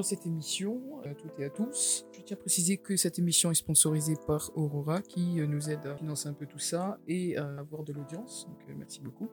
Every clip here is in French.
dans cette émission à toutes et à tous. Je tiens à préciser que cette émission est sponsorisée par Aurora qui euh, nous aide à financer un peu tout ça et à avoir de l'audience. Donc euh, merci beaucoup.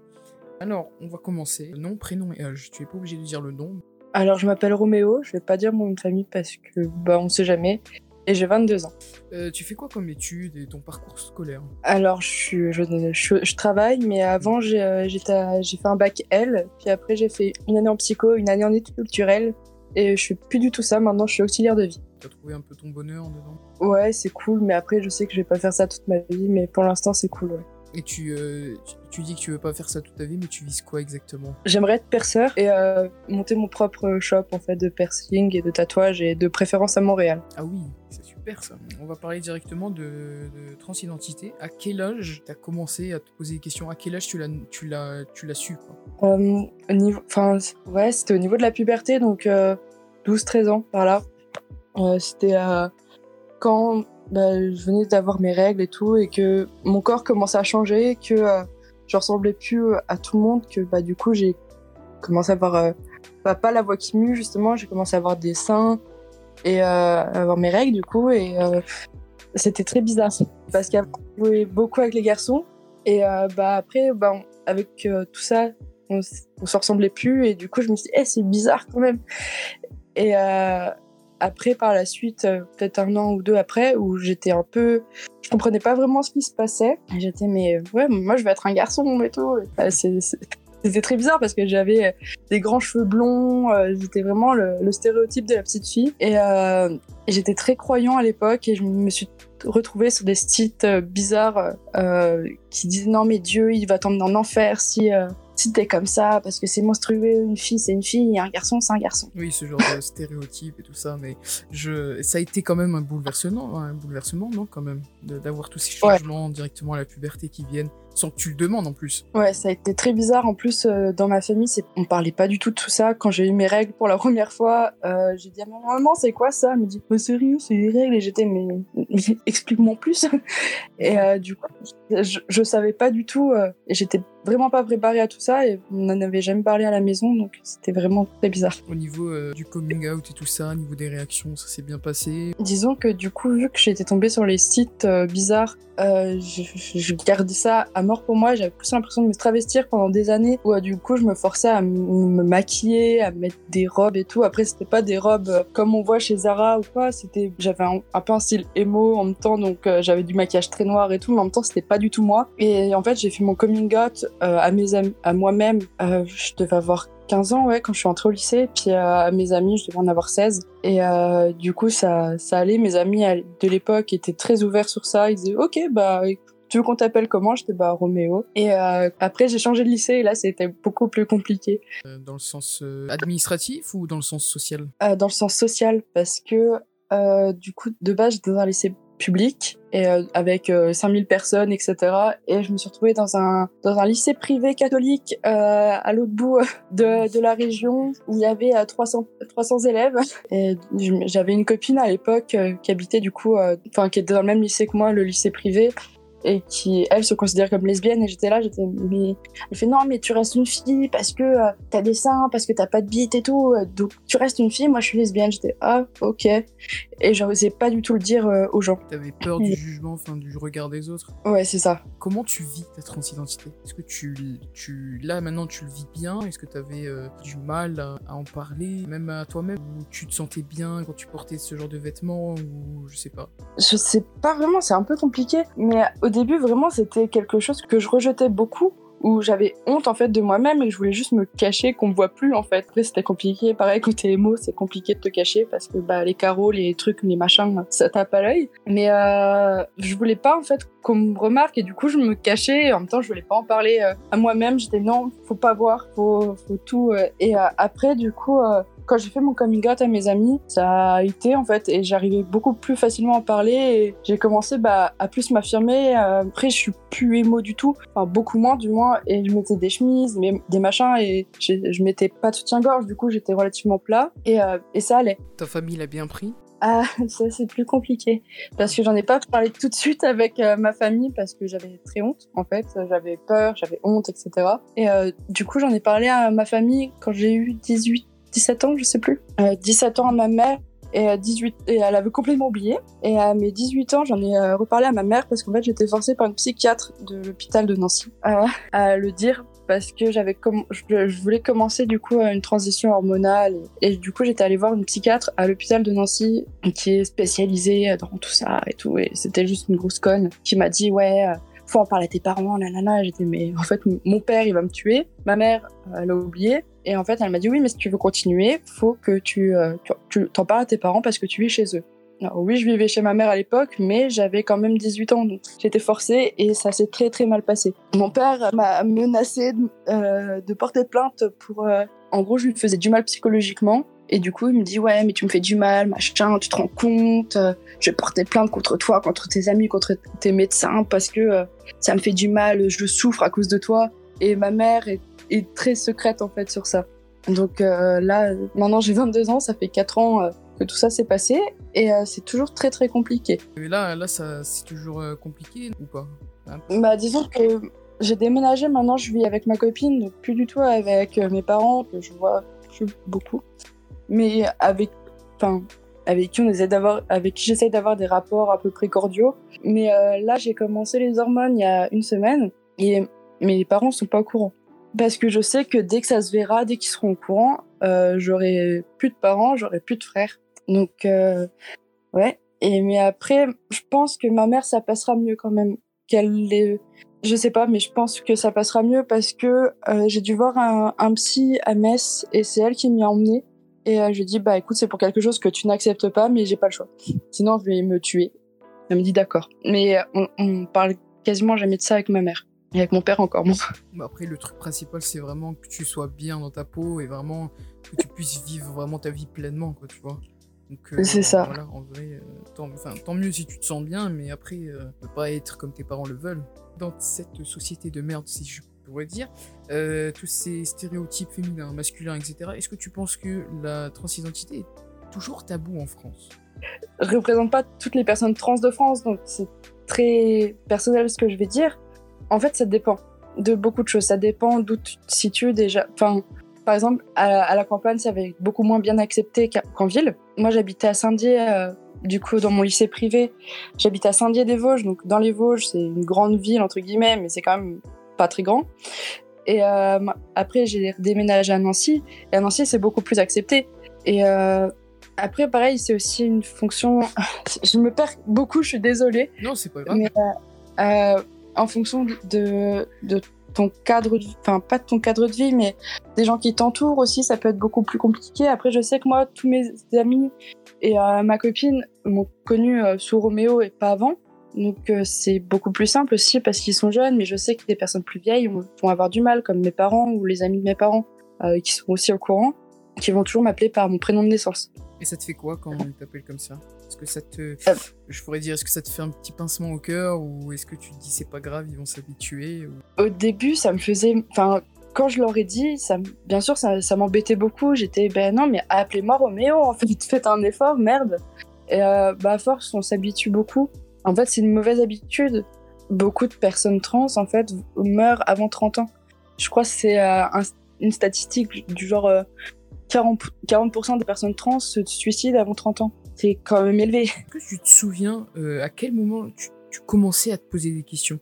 Alors, on va commencer. Nom, prénom et âge. Tu es pas obligé de dire le nom. Alors, je m'appelle Roméo, je vais pas dire mon nom de famille parce que, bah, on sait jamais. Et j'ai 22 ans. Euh, tu fais quoi comme études et ton parcours scolaire? Alors, je, suis- je, je- je travaille, mais avant, euh, j'ai fait un bac L, puis après, j'ai fait une année en psycho, une année en études culturelles, et je suis plus du tout ça. Maintenant, je suis auxiliaire de vie. Tu as trouvé un peu ton bonheur dedans? Ouais, c'est cool, mais après, je sais que je vais pas faire ça toute ma vie, mais pour l'instant, c'est cool, ouais. Et tu, euh, tu, dis que tu veux pas faire ça toute ta vie, mais tu vises quoi exactement? J'aimerais être perceur et euh, monter mon propre shop, en fait, de piercing et de tatouage, et de préférence à Montréal. Ah oui, c'est super ça. On va parler directement de, de transidentité. À quel âge tu as commencé à te poser des questions? À quel âge tu l'as, tu l'as, tu l'as su quoi? Euh, au niveau, ouais, c'était au niveau de la puberté, donc euh, 12-13 ans, par là. Euh, c'était euh, quand bah, je venais d'avoir mes règles et tout, et que mon corps commençait à changer, que euh, je ressemblais plus à tout le monde, que bah, du coup, j'ai commencé à avoir, bah, pas la voix qui mue, justement, j'ai commencé à avoir des seins et avoir mes règles, du coup, et c'était très bizarre. Parce qu'avant, je jouais beaucoup avec les garçons, et bah, après, bah, avec tout ça, on se ressemblait plus et du coup je me suis dit Eh, c'est bizarre quand même et euh, après par la suite euh, peut-être un an ou deux après où j'étais un peu je comprenais pas vraiment ce qui se passait. J'étais mais ouais moi je vais être un garçon et tout. C'est- c'était très bizarre parce que j'avais euh, des grands cheveux blonds j'étais vraiment le, stéréotype de la petite fille. Et, j'étais très croyant à l'époque et je me suis retrouvée sur des sites bizarres qui disaient non mais Dieu il va t'emmener en enfer si si t'es comme ça parce que c'est monstrueux une fille c'est une fille et un garçon c'est un garçon Oui, ce genre de stéréotype et tout ça, mais je, ça a été quand même un bouleversement, un bouleversement, non, quand même, d'avoir tous ces Ouais. changements directement à la puberté qui viennent, sans que tu le demandes en plus. ouais ça a été très bizarre. En plus euh, dans ma famille c'est on parlait pas du tout de tout ça. Quand j'ai eu mes règles pour la première fois euh, j'ai dit à ma maman c'est quoi ça? Elle me dit mais sérieux c'est les règles. Et j'étais mais, mais explique-moi plus. Et euh, du coup je, je savais pas du tout et j'étais vraiment pas préparée à tout ça. Et on n'en avait jamais parlé à la maison donc c'était vraiment très bizarre. Au niveau euh, du coming out et tout ça, au niveau des réactions, ça s'est bien passé? Disons que du coup, vu que j'étais tombée sur les sites euh, bizarres, euh, je, je- je gardais ça à mort pour moi. J'avais plus l'impression de me travestir pendant des années où euh, du coup, je me forçais à me maquiller, à mettre des robes et tout. Après, c'était pas des robes euh, comme on voit chez Zara ou quoi. C'était, j'avais un, peu un style emo en même temps, donc euh, j'avais du maquillage très noir et tout, mais en même temps, c'était pas du tout moi. Et en fait, j'ai fait mon coming out à mes à moi-même. Je devais avoir 15 ans, ouais, quand je suis entrée au lycée. Puis à mes amis, je devais en avoir 16. Et du coup, ça, ça allait. Mes amis de l'époque étaient très ouverts sur ça. Ils disaient, OK, bah, tu veux qu'on t'appelle comment? J'étais, bah, Roméo. Et euh, après, j'ai changé de lycée et là, c'était beaucoup plus compliqué. Euh, dans le sens euh, administratif ou dans le sens social? Dans le sens social, parce que du coup, de base, j'étais dans un lycée public et avec euh, 5000 personnes, etc. Et je me suis retrouvée dans un, dans un lycée privé catholique à l'autre bout de, de la région où il y avait euh, 300, 300 élèves. Et j'avais une copine à l'époque qui habitait du coup, enfin qui était dans le même lycée que moi, le lycée privé. Et qui, elle, se considère comme lesbienne. Et j'étais là, j'étais, mais elle fait non, mais tu restes une fille parce que euh, t'as des seins, parce que t'as pas de bite et tout. euh, Donc tu restes une fille, moi je suis lesbienne. J'étais ah, ok. Et j'osais pas du tout le dire euh, aux gens. T'avais peur du jugement, enfin du regard des autres? Ouais, c'est ça. Comment tu vis ta transidentité? Est-ce que tu, tu, là maintenant tu le vis bien? Est-ce que tu avais du mal à, à en parler, même à toi-même? Ou tu te sentais bien quand tu portais ce genre de vêtements Ou je sais pas? Je sais pas vraiment, c'est un peu compliqué. Mais au début, vraiment, c'était quelque chose que je rejetais beaucoup. Où j'avais honte en fait de moi-même et je voulais juste me cacher, qu'on me voit plus en fait. Après c'était compliqué, pareil t'es émo, c'est compliqué de te cacher parce que bah les carreaux, les trucs, les machins, ça tape à l'œil. Mais euh, je voulais pas en fait qu'on me remarque et du coup je me cachais et en même temps je voulais pas en parler euh, à moi-même. J'étais non, faut pas voir, faut, faut tout. euh. Et après du coup quand j'ai fait mon coming out à mes amis, ça a été en fait, et j'arrivais beaucoup plus facilement à en parler, et j'ai commencé bah, à plus m'affirmer. Euh, Après, je suis plus émo du tout, enfin beaucoup moins du moins, et je mettais des chemises, mais- des machins, et je mettais pas de soutien-gorge, du coup j'étais relativement plat, et, euh, et ça allait. Ta famille l'a bien pris? Ah, ça c'est plus compliqué, parce que j'en ai pas parlé tout de suite avec euh, ma famille, parce que j'avais très honte, en fait, j'avais peur, j'avais honte, etc. Et euh, du coup j'en ai parlé à ma famille quand j'ai eu 18 17 ans, je sais plus. 17 ans à ma mère et à 18 et elle avait complètement oublié. Et à mes 18 ans, j'en ai reparlé à ma mère parce qu'en fait, j'étais forcée par une psychiatre de l'hôpital de Nancy à le dire parce que j'avais comme je, voulais commencer du coup une transition hormonale. Et, du coup j'étais allée voir une psychiatre à l'hôpital de Nancy qui est spécialisée dans tout ça et tout. Et c'était juste une grosse conne qui m'a dit ouais faut en parler à tes parents là là là j'étais mais en fait mon père il va me tuer. Ma mère elle a oublié et en fait elle m'a dit oui mais si tu veux continuer faut que tu euh, t'en parles à tes parents parce que tu vis chez eux oui, je vivais chez ma mère à l'époque, mais j'avais quand même 18 ans, donc j'étais forcée et ça s'est très très mal passé. Mon père m'a menacé de, euh, de, porter plainte pour... Euh, en gros, je lui faisais du mal psychologiquement. Et du coup, il me dit ouais, mais tu me fais du mal, machin, tu te rends compte, euh, je vais porter plainte contre toi, contre tes amis, contre tes médecins, parce que ça me fait du mal, je souffre à cause de toi. Et ma mère est, très secrète en fait sur ça. Donc là, maintenant j'ai 22 ans, ça fait 4 ans que tout ça s'est passé et euh, c'est toujours très très compliqué. Et là, là ça, c'est toujours euh, compliqué ou pas? Bah disons que j'ai déménagé, maintenant je vis avec ma copine, donc plus du tout avec euh, mes parents que je vois plus beaucoup, mais avec, enfin, avec qui on essaie d'avoir, avec qui j'essaie d'avoir des rapports à peu près cordiaux. Mais là, j'ai commencé les hormones il y a une semaine et mes parents sont pas au courant parce que je sais que dès que ça se verra, dès qu'ils seront au courant, j'aurai plus de parents, j'aurai plus de frères. Donc, euh, ouais. Et mais après, je pense que ma mère, ça passera mieux quand même. Qu'elle est... Je sais pas, mais je pense que ça passera mieux parce que euh, j'ai dû voir un, un, psy à Metz et c'est elle qui m'y a emmené. Et euh, je lui ai dit, bah écoute, c'est pour quelque chose que tu n'acceptes pas, mais j'ai pas le choix. Sinon, je vais me tuer. Elle me dit d'accord. Mais on, on parle quasiment jamais de ça avec ma mère. Et avec mon père encore moins. Après, le truc principal, c'est vraiment que tu sois bien dans ta peau et vraiment que tu puisses vivre vraiment ta vie pleinement, quoi, tu vois. Euh, c'est ça. Voilà, en vrai, euh, tant, tant, mieux si tu te sens bien, mais après, euh, ne pas être comme tes parents le veulent. Dans cette société de merde, si je pourrais dire, tous ces stéréotypes féminins, masculins, etc., est-ce que tu penses que la transidentité est toujours tabou en France? Je représente pas toutes les personnes trans de France, donc c'est très personnel ce que je vais dire. En fait, ça dépend de beaucoup de choses. Ça dépend d'où tu te situes déjà. Enfin, par exemple, à, la campagne, ça avait beaucoup moins bien accepté qu'en ville. Moi, j'habitais à Saint-Dié, euh, du coup, dans mon lycée privé. J'habitais à Saint-Dié-des-Vosges, donc dans les Vosges, c'est une grande ville, entre guillemets, mais c'est quand même pas très grand. Et euh, après, j'ai déménagé à Nancy. Et à Nancy, c'est beaucoup plus accepté. Et euh, après, pareil, c'est aussi une fonction. je me perds beaucoup, je suis désolée. Non, c'est pas grave. Mais en fonction de, de ton cadre, enfin pas de ton cadre de vie, mais des gens qui t'entourent aussi, ça peut être beaucoup plus compliqué. Après, je sais que moi, tous mes amis et euh, ma copine m'ont connu euh, sous Roméo et pas avant. Donc euh, c'est beaucoup plus simple aussi parce qu'ils sont jeunes, mais je sais que des personnes plus vieilles vont avoir du mal, comme mes parents ou les amis de mes parents, qui sont aussi au courant, qui vont toujours m'appeler par mon prénom de naissance. Et ça te fait quoi quand on t'appelle comme ça? Est-ce que ça te. Je pourrais dire, est-ce que ça te fait un petit pincement au cœur ou est-ce que tu te dis c'est pas grave, ils vont s'habituer Au début, ça me faisait. Enfin, quand je leur ai dit, ça, bien sûr, ça, ça m'embêtait beaucoup. J'étais, ben non, mais appelez-moi Roméo, en fait, faites un effort, merde. Et euh, bah, à force, on s'habitue beaucoup. En fait, c'est une mauvaise habitude. Beaucoup de personnes trans, en fait, meurent avant 30 ans. Je crois que c'est euh, une statistique du genre. Euh, 40%, 40 des personnes trans se suicident avant 30 ans. C'est quand même élevé. Est-ce que tu te souviens euh, à quel moment tu, tu, commençais à te poser des questions?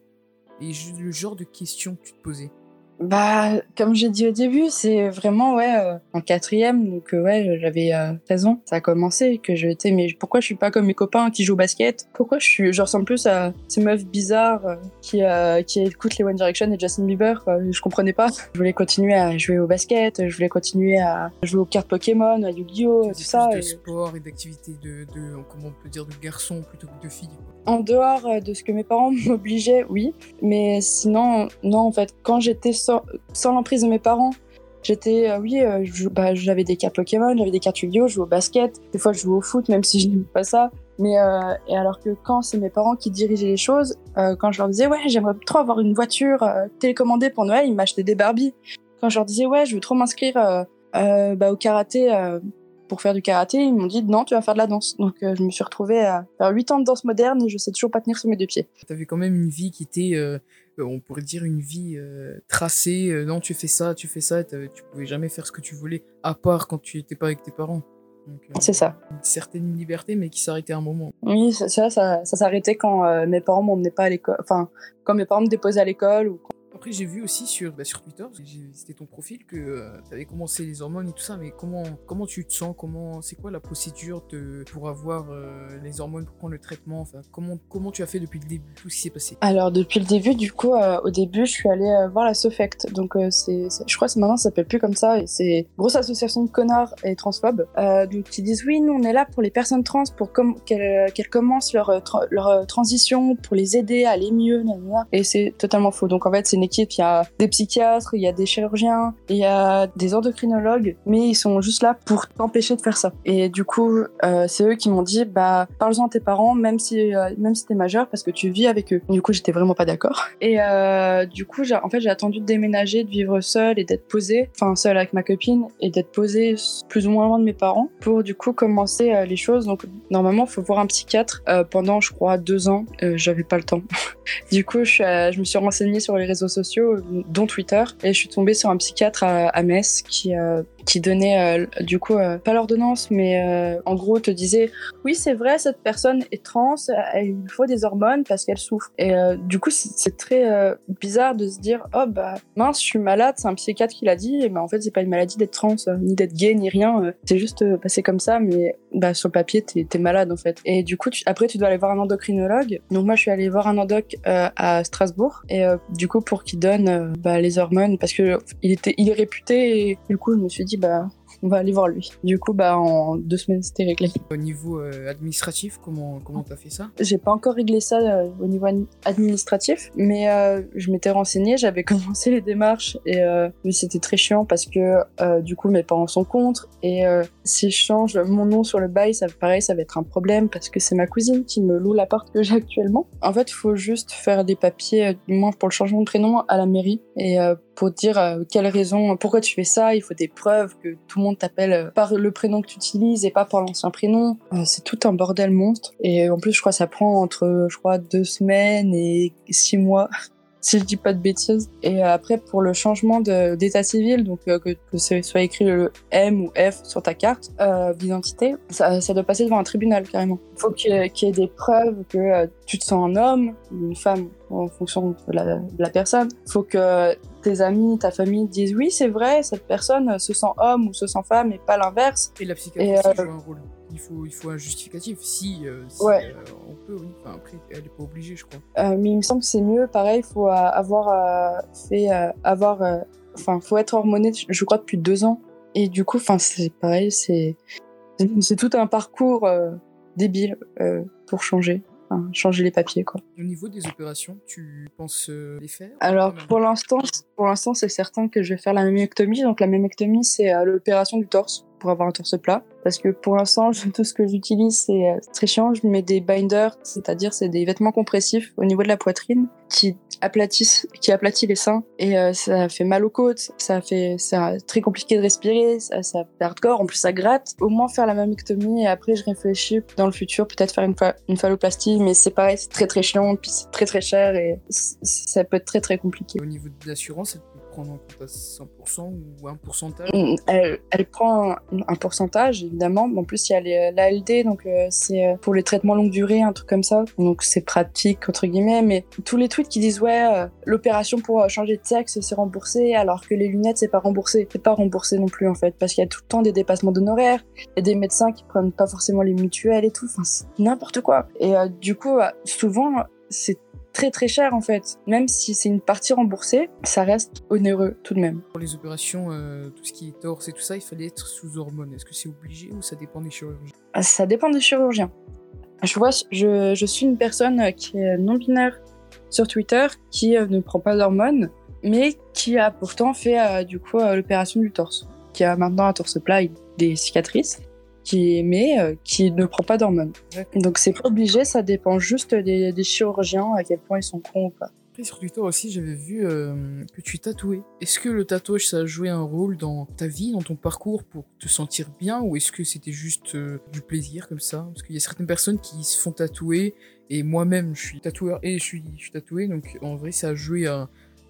Et le genre de questions que tu te posais? Bah, comme j'ai dit au début, c'est vraiment ouais euh, en quatrième, donc euh, ouais j'avais euh, 13 ans, ça a commencé que je étais mais pourquoi je suis pas comme mes copains qui jouent au basket? Pourquoi je suis je ressemble plus à ces meufs bizarres euh, qui qui écoutent les One Direction et Justin Bieber quoi. Je comprenais pas. Je voulais continuer à jouer au basket, je voulais continuer à jouer aux cartes Pokémon, à Yu-Gi-Oh, tout ça. De sport et d'activités de, de comment on peut dire de garçons plutôt que de filles. En dehors de ce que mes parents m'obligeaient, oui, mais sinon non en fait quand j'étais sans, l'emprise de mes parents. J'étais, euh, oui, euh, bah, j'avais des cartes Pokémon, j'avais des cartes Yu-Gi-Oh, je jouais au basket, des fois je jouais au foot, même si je n'aime pas ça. Mais euh, et alors que quand c'est mes parents qui dirigeaient les choses, quand je leur disais ouais j'aimerais trop avoir une voiture télécommandée pour Noël, ils m'achetaient des Barbie. Quand je leur disais ouais je veux trop m'inscrire bah, au karaté pour faire du karaté, ils m'ont dit non, tu vas faire de la danse. Donc je me suis retrouvée à faire 8 ans de danse moderne et je sais toujours pas tenir sur mes deux pieds. Tu avais quand même une vie qui était, on pourrait dire, une vie tracée. non, tu fais ça, tu fais ça, tu pouvais jamais faire ce que tu voulais, à part quand tu étais pas avec tes parents. c'est ça. Une certaine liberté, mais qui s'arrêtait à un moment. Oui, ça, ça, ça, s'arrêtait quand mes parents m'emmenaient pas à l'école. Enfin, quand mes parents me déposaient à l'école ou j'ai vu aussi sur, bah, sur Twitter, c'était ton profil, que euh, tu avais commencé les hormones et tout ça, mais comment, comment tu te sens? Comment, C'est quoi la procédure pour avoir euh, les hormones, pour prendre le traitement? Enfin, comment, comment tu as fait depuis le début? Tout ce qui s'est passé Alors, depuis le début, du coup, euh, au début, je suis allée voir la Sofect. Donc, c'est, je crois que maintenant, ça s'appelle plus comme ça. C'est une grosse association de connards et transphobes. donc, qui disent oui, nous, on est là pour les personnes trans, pour qu'elles, qu'elles commencent leur, leur transition, pour les aider à aller mieux. Et c'est totalement faux. Donc, en fait, c'est équipe, il y a des psychiatres, il y a des chirurgiens, il y a des endocrinologues, mais ils sont juste là pour t'empêcher de faire ça. Et du coup, euh, c'est eux qui m'ont dit, bah, parle-en à tes parents, même si, euh, même si t'es majeur, parce que tu vis avec eux. Du coup, j'étais vraiment pas d'accord. Et euh, du coup, en fait, j'ai attendu de déménager, de vivre seule et d'être posée, enfin, seule avec ma copine, et d'être posée plus ou moins loin de mes parents pour, du coup, commencer les choses. Donc, normalement, il faut voir un psychiatre pendant, je crois, deux ans. J'avais pas le temps. du coup, je, je me suis renseignée sur les réseaux sociaux, dont Twitter, et je suis tombée sur un psychiatre à, Metz qui, euh, qui donnait euh, du coup euh, pas l'ordonnance mais euh, en gros te disait oui c'est vrai cette personne est trans il faut des hormones parce qu'elle souffre. Et du coup c'est très bizarre de se dire oh bah mince je suis malade c'est un psychiatre qui l'a dit et bah en fait c'est pas une maladie d'être trans ni d'être gay ni rien c'est juste passé comme ça mais bah sur le papier t'es es malade en fait. Et du coup après tu dois aller voir un endocrinologue. Donc moi je suis allée voir un endoc à Strasbourg et du coup pour qu'il donne bah, les hormones parce que il était il est réputé et du coup je me suis dit bah, on va aller voir lui. Du coup, bah, en deux semaines, c'était réglé. Au niveau euh, administratif, comment comment t'as fait ça? J'ai pas encore réglé ça euh, au niveau administratif, mais euh, je m'étais renseignée, j'avais commencé les démarches et c'était très chiant parce que du coup, mes parents sont contre et si je change mon nom sur le bail, ça pareil, ça va être un problème parce que c'est ma cousine qui me loue l'appart que j'ai actuellement. En fait, il faut juste faire des papiers, du moins pour le changement de prénom, à la mairie et pour dire euh, quelle raison, pourquoi tu fais ça. Il faut des preuves que tout le monde t'appelle euh, par le prénom que tu utilises et pas par l'ancien prénom. Euh, c'est tout un bordel monstre. Et en plus, je crois que ça prend entre, je crois, deux semaines et six mois si je dis pas de bêtises. Et après, pour le changement d'état civil, donc que, ce soit écrit le M ou F sur ta carte d'identité, ça, doit passer devant un tribunal carrément. Il faut qu'il y, ait des preuves que tu te sens un homme ou une femme en fonction de la, de la personne. Il faut que tes amis, ta famille disent oui, c'est vrai, cette personne se sent homme ou se sent femme et pas l'inverse. Et la psychiatrie euh, joue un rôle. Il faut, il faut un justificatif. Si, euh, ouais. Euh, on peut, oui. Enfin, après, elle n'est pas obligée, je crois. mais il me semble que c'est mieux. Pareil, il faut avoir fait. avoir. Enfin, faut être hormoné, je crois, depuis deux ans. Et du coup, c'est pareil, c'est. C'est tout un parcours débile pour changer changer les papiers quoi. Au niveau des opérations, tu penses euh, les faire Alors pour l'instant, pour l'instant c'est certain que je vais faire la mémectomie. Donc la mémectomie c'est euh, l'opération du torse pour avoir un torse plat. Parce que pour l'instant, tout ce que j'utilise, c'est euh, très chiant. Je mets des binders, c'est-à-dire c'est des vêtements compressifs au niveau de la poitrine qui aplatissent, qui aplatit les seins. Et euh, ça fait mal aux côtes, ça fait, c'est très compliqué de respirer, ça, ça fait hardcore, en plus ça gratte. Au moins faire la mammectomie et après je réfléchis dans le futur peut-être faire une, une phalloplastie, mais c'est pareil, c'est très très chiant, puis c'est très très cher et ça peut être très très compliqué. Au niveau de l'assurance, en compte à 100% ou un pourcentage mm, elle, prend un, pourcentage, évidemment. En plus, il y a l'ALD, donc euh, c'est euh, pour les traitements longue durée, un truc comme ça. Donc c'est pratique, entre guillemets. Mais tous les tweets qui disent, ouais, euh, l'opération pour changer de sexe, c'est remboursé, alors que les lunettes, c'est pas remboursé. C'est pas remboursé non plus, en fait, parce qu'il y a tout le temps des dépassements d'honoraires. Il y a des médecins qui prennent pas forcément les mutuelles et tout. Enfin, c'est n'importe quoi. Et du coup, souvent, c'est très très cher en fait. Même si c'est une partie remboursée, ça reste onéreux tout de même. Pour les opérations, euh, tout ce qui est torse et tout ça, il fallait être sous hormones. Est-ce que c'est obligé ou ça dépend des chirurgiens ah, Ça dépend des chirurgiens. Je vois, je, je suis une personne qui est non-binaire sur Twitter, qui euh, ne prend pas d'hormones, mais qui a pourtant fait euh, du coup l'opération du torse, qui a maintenant un torse plat et des cicatrices qui mais euh, qui ne prend pas d'hormones. Donc c'est pas obligé, ça dépend juste des, chirurgiens à quel point ils sont cons ou pas. Après, sur Twitter aussi, j'avais vu euh, que tu tatouais. Est-ce que le tatouage, ça a joué un rôle dans ta vie, dans ton parcours pour te sentir bien ou est-ce que c'était juste euh, du plaisir comme ça? Parce qu'il y a certaines personnes qui se font tatouer et moi-même, je suis tatoueur et je suis, je suis tatoué, donc en vrai, ça a joué un, euh,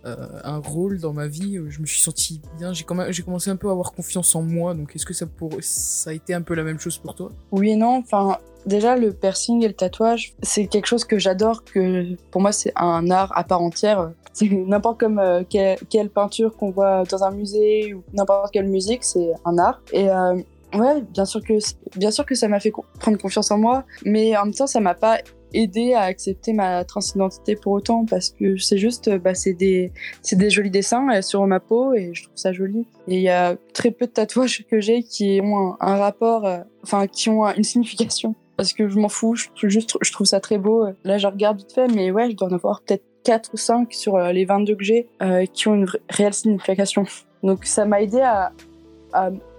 un rôle dans ma vie. Je me suis senti bien. J'ai commencé un peu à avoir confiance en moi. Donc, est-ce que ça, pour, ça a été un peu la même chose pour toi? Oui et non. Enfin, déjà, le piercing et le tatouage, c'est quelque chose que j'adore. Que pour moi, c'est un art à part entière. C'est n'importe euh, quelle, peinture qu'on voit dans un musée ou n'importe quelle musique, c'est un art. Et euh, ouais, bien sûr que bien sûr que ça m'a fait prendre confiance en moi, mais en même temps, ça m'a pas aider à accepter ma transidentité pour autant parce que c'est juste bah, c'est des c'est des jolis dessins sur ma peau et je trouve ça joli. Et il y a très peu de tatouages que j'ai qui ont un, rapport euh, enfin qui ont une signification. Parce que je m'en fous je juste je trouve ça très beau. Là je regarde vite fait mais ouais je dois en avoir peut-être 4 ou 5 sur euh, les 22 que j'ai euh, qui ont une réelle signification. Donc ça m'a aidé à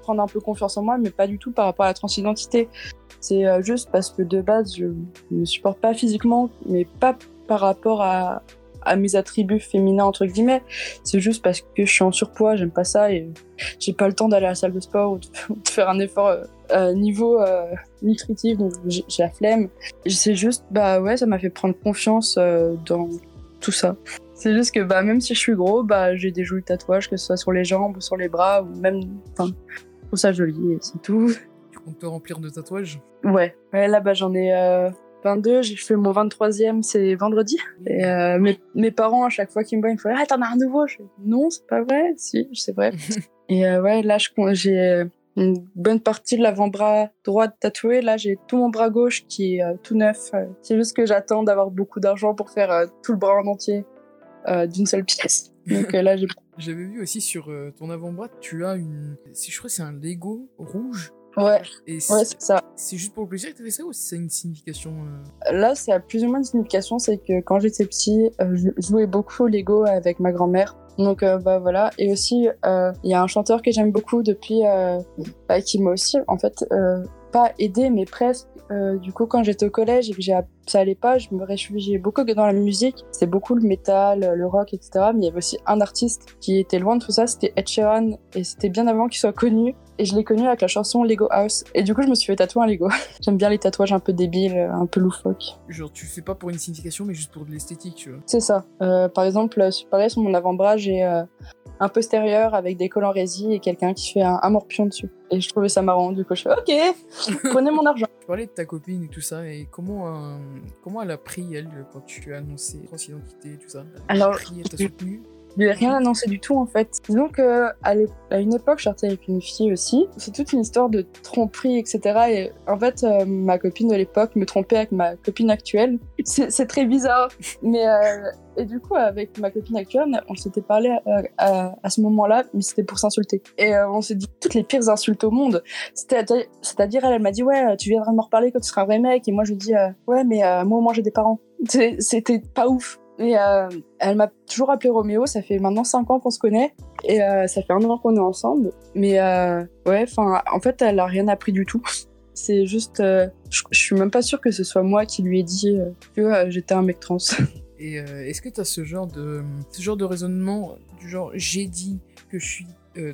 prendre un peu confiance en moi mais pas du tout par rapport à la transidentité c'est euh, juste parce que de base, je ne me supporte pas physiquement, mais pas par rapport à, mes attributs féminins, entre guillemets. C'est juste parce que je suis en surpoids, j'aime pas ça et j'ai pas le temps d'aller à la salle de sport ou de, faire un effort euh, euh, niveau nutritif, donc j'ai la flemme. C'est juste, bah ouais, ça m'a fait prendre confiance dans tout ça. C'est juste que bah, même si je suis gros, bah, j'ai des jolis tatouages, que ce soit sur les jambes ou sur les bras, ou même. Enfin, trouve ça joli c'est tout comptes te remplir de tatouages Ouais. Ouais, là, bas j'en ai 22. Euh, j'ai fait mon 23e, c'est vendredi. Et euh, mes, mes, parents, à chaque fois qu'ils me voient, ils me font Ah, t'en as un nouveau je Non, c'est pas vrai. Si, c'est vrai. et euh, ouais, là, j'ai une bonne partie de l'avant-bras droit tatoué. Là, j'ai tout mon bras gauche qui est tout neuf. C'est juste que j'attends d'avoir beaucoup d'argent pour faire tout le bras en entier d'une seule pièce. Donc là, j'ai. J'avais vu aussi sur ton avant-bras, tu as une. Si je crois, c'est un Lego rouge Ouais, c'est ça. C'est juste pour le plaisir que tu fait ça ou c'est une signification euh? Là, ça a plus ou moins une signification. C'est que quand j'étais petit, euh, je jouais beaucoup au Lego avec ma grand-mère. Donc euh, bah voilà. Et aussi, il y a un chanteur que j'aime beaucoup depuis, bah, qui m'a aussi, en fait, pas aidé, mais presque. Du coup, quand j'étais au collège et que ça allait pas, je me réfugiais beaucoup dans la musique. C'était beaucoup le métal, le rock, etc. Mais il y avait aussi un artiste qui était loin de tout ça, c'était Ed Sheeran. Et c'était bien avant qu'il soit connu. Et je l'ai connu avec la chanson Lego House. Et du coup, je me suis fait tatouer un Lego. J'aime bien les tatouages un peu débiles, un peu loufoques. Genre, tu fais pas pour une signification, mais juste pour de l'esthétique, tu vois. C'est ça. Euh, par exemple, pareil, sur mon avant-bras, j'ai euh, un postérieur avec des collants résine et quelqu'un qui fait un, morpion dessus. Et je trouvais ça marrant. Du coup, je fais OK, prenez mon argent. Tu parlais de ta copine et tout ça. Et comment, euh, comment elle a pris, elle, quand tu as annoncé transidentité et tout ça? Alors, elle t'a soutenu? Lui ai rien annoncé du tout en fait. Que à, une époque, je sortais avec une fille aussi. C'est toute une histoire de tromperie, etc. Et en fait, euh, ma copine de l'époque me trompait avec ma copine actuelle. C'est très bizarre. Mais euh, et du coup, avec ma copine actuelle, on s'était parlé euh, à, à, ce moment-là, mais c'était pour s'insulter. Et on s'est dit toutes les pires insultes au monde. C'est-à-dire, elle, elle m'a dit ouais, tu viendras me reparler quand tu seras un vrai mec. Et moi, je lui dis ouais, mais moi, moi, j'ai des parents. C'était pas ouf. Et euh, elle m'a toujours appelé Roméo, ça fait maintenant 5 ans qu'on se connaît, et euh, ça fait un an qu'on est ensemble. Mais euh, ouais, en fait, elle a rien appris du tout. C'est juste, je, suis même pas sûre que ce soit moi qui lui ai dit que j'étais un mec trans. Et est-ce que tu as ce genre de, ce genre de raisonnement, du genre j'ai dit que je suis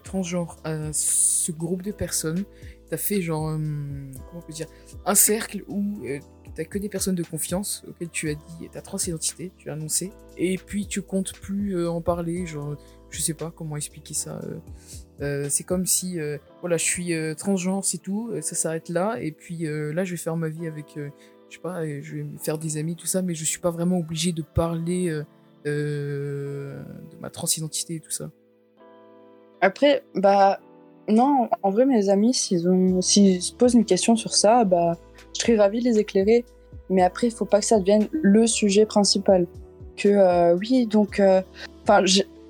transgenre à ce groupe de personnes T'as fait genre, comment on peut dire, un cercle où t'as que des personnes de confiance auxquelles tu as dit ta transidentité, tu as annoncé, et puis tu comptes plus euh, en parler, genre, je sais pas comment expliquer ça. Euh, euh, c'est comme si, voilà, je suis transgenre, c'est tout, ça s'arrête là, et puis là, je vais faire ma vie avec, je sais pas, je vais me faire des amis, tout ça, mais je suis pas vraiment obligé de parler de ma transidentité et tout ça. Après, bah, non, en vrai, mes amis, s'ils se posent une question sur ça, bah, je serais ravie de les éclairer. Mais après, il faut pas que ça devienne le sujet principal. Que euh, oui, donc, euh, enfin,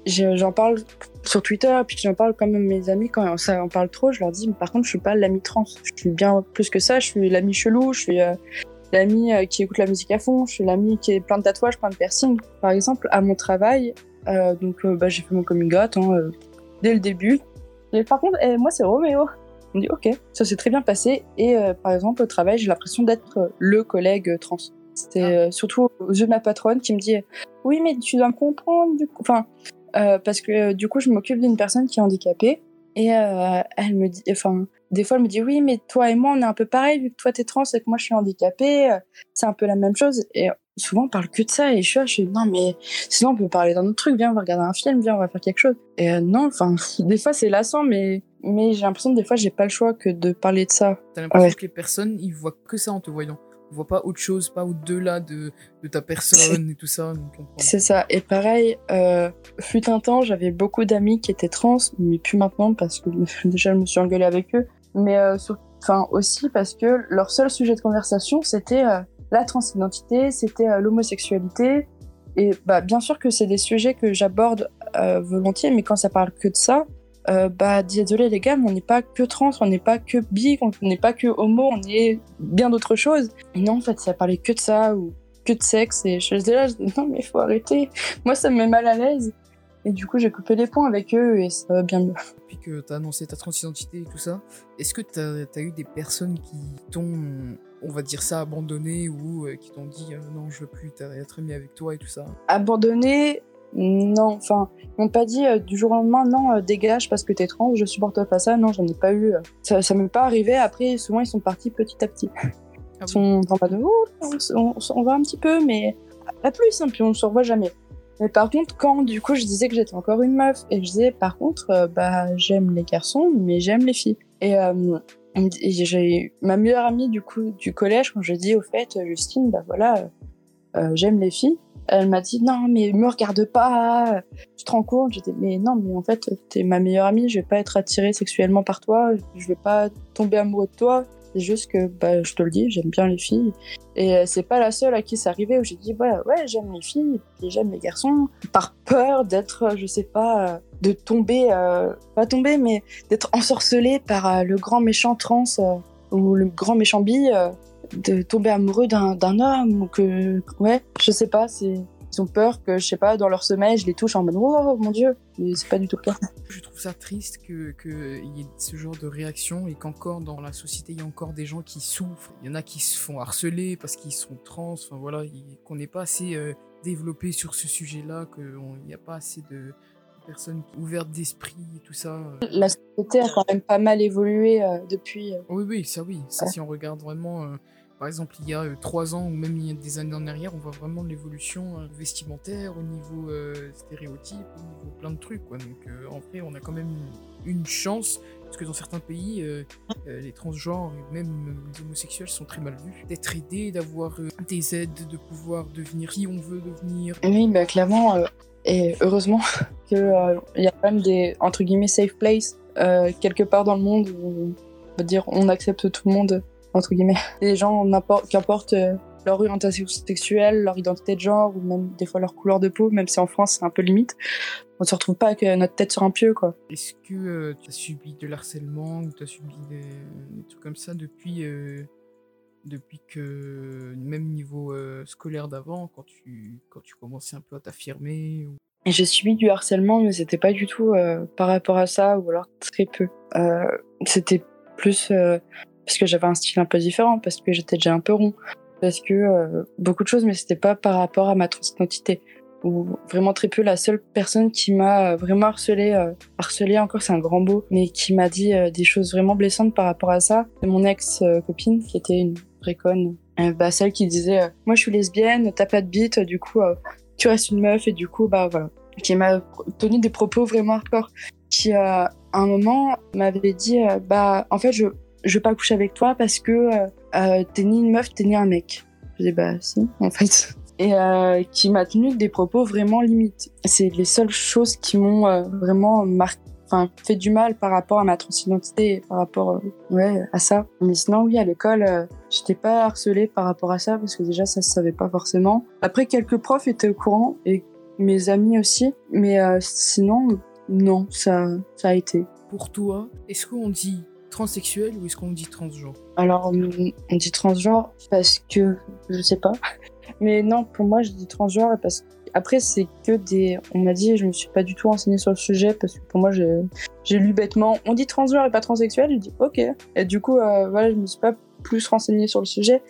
j'en parle sur Twitter, puis j'en parle quand même mes amis quand ça en parle trop. Je leur dis, par contre, je suis pas l'ami trans. Je suis bien plus que ça. Je suis l'ami chelou. Je suis euh, l'ami qui écoute la musique à fond. Je suis l'ami qui est plein de tatouages, plein de piercings. Par exemple, à mon travail, donc, bah, j'ai fait mon coming out hein, dès le début. Mais par contre, eh, moi, c'est Roméo. On dit ok, ça s'est très bien passé. Et euh, par exemple, au travail, j'ai l'impression d'être le collègue trans. C'était euh, surtout aux yeux de ma patronne qui me dit oui mais tu dois me comprendre du coup. Enfin euh, parce que euh, du coup je m'occupe d'une personne qui est handicapée et euh, elle me dit enfin des fois elle me dit oui mais toi et moi on est un peu pareil vu que toi t'es trans et que moi je suis handicapée euh, c'est un peu la même chose et souvent on parle que de ça et je suis là je suis non mais sinon on peut parler d'un autre truc viens on va regarder un film viens on va faire quelque chose et euh, non enfin des fois c'est lassant mais mais j'ai l'impression que des fois j'ai pas le choix que de parler de ça T'as l'impression Ouais. que les personnes, ils voient que ça en te voyant. Ils voient pas autre chose, pas au-delà de, de ta personne et tout ça. C'est ça. Et pareil, euh, fut un temps, j'avais beaucoup d'amis qui étaient trans, mais plus maintenant parce que déjà je me suis engueulée avec eux. Mais euh, enfin aussi parce que leur seul sujet de conversation c'était euh, la transidentité, c'était euh, l'homosexualité. Et bah bien sûr que c'est des sujets que j'aborde euh, volontiers, mais quand ça parle que de ça, euh, bah désolé les gars, mais on n'est pas que trans, on n'est pas que bi, on n'est pas que homo, on est bien d'autres choses. Et non en fait, ça parlait que de ça ou que de sexe et je disais là, dis, non mais faut arrêter. Moi ça me met mal à l'aise. Et du coup j'ai coupé les ponts avec eux et ça va bien mieux. Depuis que t'as annoncé ta transidentité et tout ça, est-ce que t'as as eu des personnes qui t'ont, on va dire ça, abandonné ou euh, qui t'ont dit euh, non, je veux plus t'as- être ami avec toi et tout ça Abandonné, non, enfin, ils m'ont pas dit euh, du jour au lendemain, non, euh, dégage parce que t'es trans, je supporte pas ça, non, j'en ai pas eu. euh. Ça, ça m'est pas arrivé, après, souvent ils sont partis petit à petit. Ah Ils sont en mode, oh, on, on on va un petit peu, mais pas plus, hein, puis on se revoit jamais. Mais par contre, quand du coup je disais que j'étais encore une meuf, et je disais par contre, bah j'aime les garçons, mais j'aime les filles. Et, j'ai ma meilleure amie du coup du collège, quand je dis au fait, euh, Justine, bah voilà, euh, euh, j'aime les filles. Elle m'a dit non mais me regarde pas, tu te rends compte? J'étais mais non mais en fait t'es ma meilleure amie, je vais pas être attirée sexuellement par toi, je vais pas tomber amoureux de toi. C'est juste que bah je te le dis, j'aime bien les filles. Et c'est pas la seule à qui c'est arrivé où j'ai dit ouais ouais j'aime les filles et j'aime les garçons par peur d'être je sais pas de tomber euh, pas tomber mais d'être ensorcelée par euh, le grand méchant trans euh, ou le grand méchant bi de tomber amoureux d'un homme ou que ouais je sais pas c'est ils ont peur que je sais pas dans leur sommeil je les touche en mode oh mon dieu mais c'est pas du tout le cas Je trouve ça triste que qu'il y ait ce genre de réaction et qu'encore dans la société, il y a encore des gens qui souffrent. Il y en a qui se font harceler parce qu'ils sont trans. Enfin voilà, il- qu'on n'est pas assez développé sur ce sujet-là, qu'il n'y a pas assez de personnes ouvertes d'esprit et tout ça. euh. la société a quand même pas mal évolué euh, depuis euh. Oui, oui, ça oui. Ça, Ouais. si on regarde vraiment, euh, par exemple, il y a trois ans ou même il y a des années en arrière, on voit vraiment l'évolution vestimentaire au niveau stéréotype, au niveau plein de trucs. Quoi. Donc, en vrai, on a quand même une, une chance, parce que dans certains pays, euh, euh, les transgenres et même euh, les homosexuels sont très mal vus. D'être aidés, d'avoir des aides, de pouvoir devenir qui on veut devenir. oui bah clairement et heureusement que euh, y a quand même des entre guillemets safe place euh, quelque part dans le monde où on va dire on accepte tout le monde entre guillemets. Les gens qu'importe euh, leur orientation sexuelle leur identité de genre ou même des fois leur couleur de peau même si en France c'est un peu limite on se retrouve pas avec euh, notre tête sur un pieu quoi. Est-ce que tu as subi de l'harcèlement ou tu as subi des, trucs comme ça depuis, euh, depuis que, même niveau euh, scolaire d'avant, quand tu, quand tu commençais un peu à t'affirmer j'ai subi du harcèlement, mais c'était pas du tout euh, par rapport à ça, ou alors très peu. Euh, c'était plus parce que j'avais un style un peu différent, parce que j'étais déjà un peu rond, parce que beaucoup de choses, mais c'était pas par rapport à ma transidentité. Ou vraiment très peu. La seule personne qui m'a vraiment harcelé, harcelé encore, c'est un grand mot, mais qui m'a dit des choses vraiment blessantes par rapport à ça, c'est mon ex-copine, qui était une vraie conne. Euh, bah, celle qui disait euh, Moi je suis lesbienne, t'as pas de bite, du coup euh, tu restes une meuf, et du coup, bah voilà qui m'a tenu des propos vraiment hardcore, qui à un moment m'avait dit bah en fait je je veux pas coucher avec toi parce que t'es ni une meuf t'es ni un mec. Je dis bah si en fait et qui m'a tenu des propos vraiment limites. C'est les seules choses qui m'ont vraiment marqué enfin fait du mal par rapport à ma transidentité par rapport euh, ouais à ça mais sinon oui à l'école euh, j'étais pas harcelée par rapport à ça parce que déjà ça se savait pas forcément après quelques profs étaient au courant et mes amis aussi. Mais euh, sinon, non, ça, ça a été. Pour toi, est-ce qu'on dit transsexuel ou est-ce qu'on dit transgenre? Alors, on on dit transgenre parce que, je sais pas. Mais non, pour moi, je dis transgenre parce que après, c'est que des. On m'a dit, je me suis pas du tout renseignée sur le sujet parce que pour moi, j'ai lu bêtement. On dit transgenre et pas transsexuel. Je dis ok. Et du coup, euh, voilà, je me suis pas plus renseignée sur le sujet.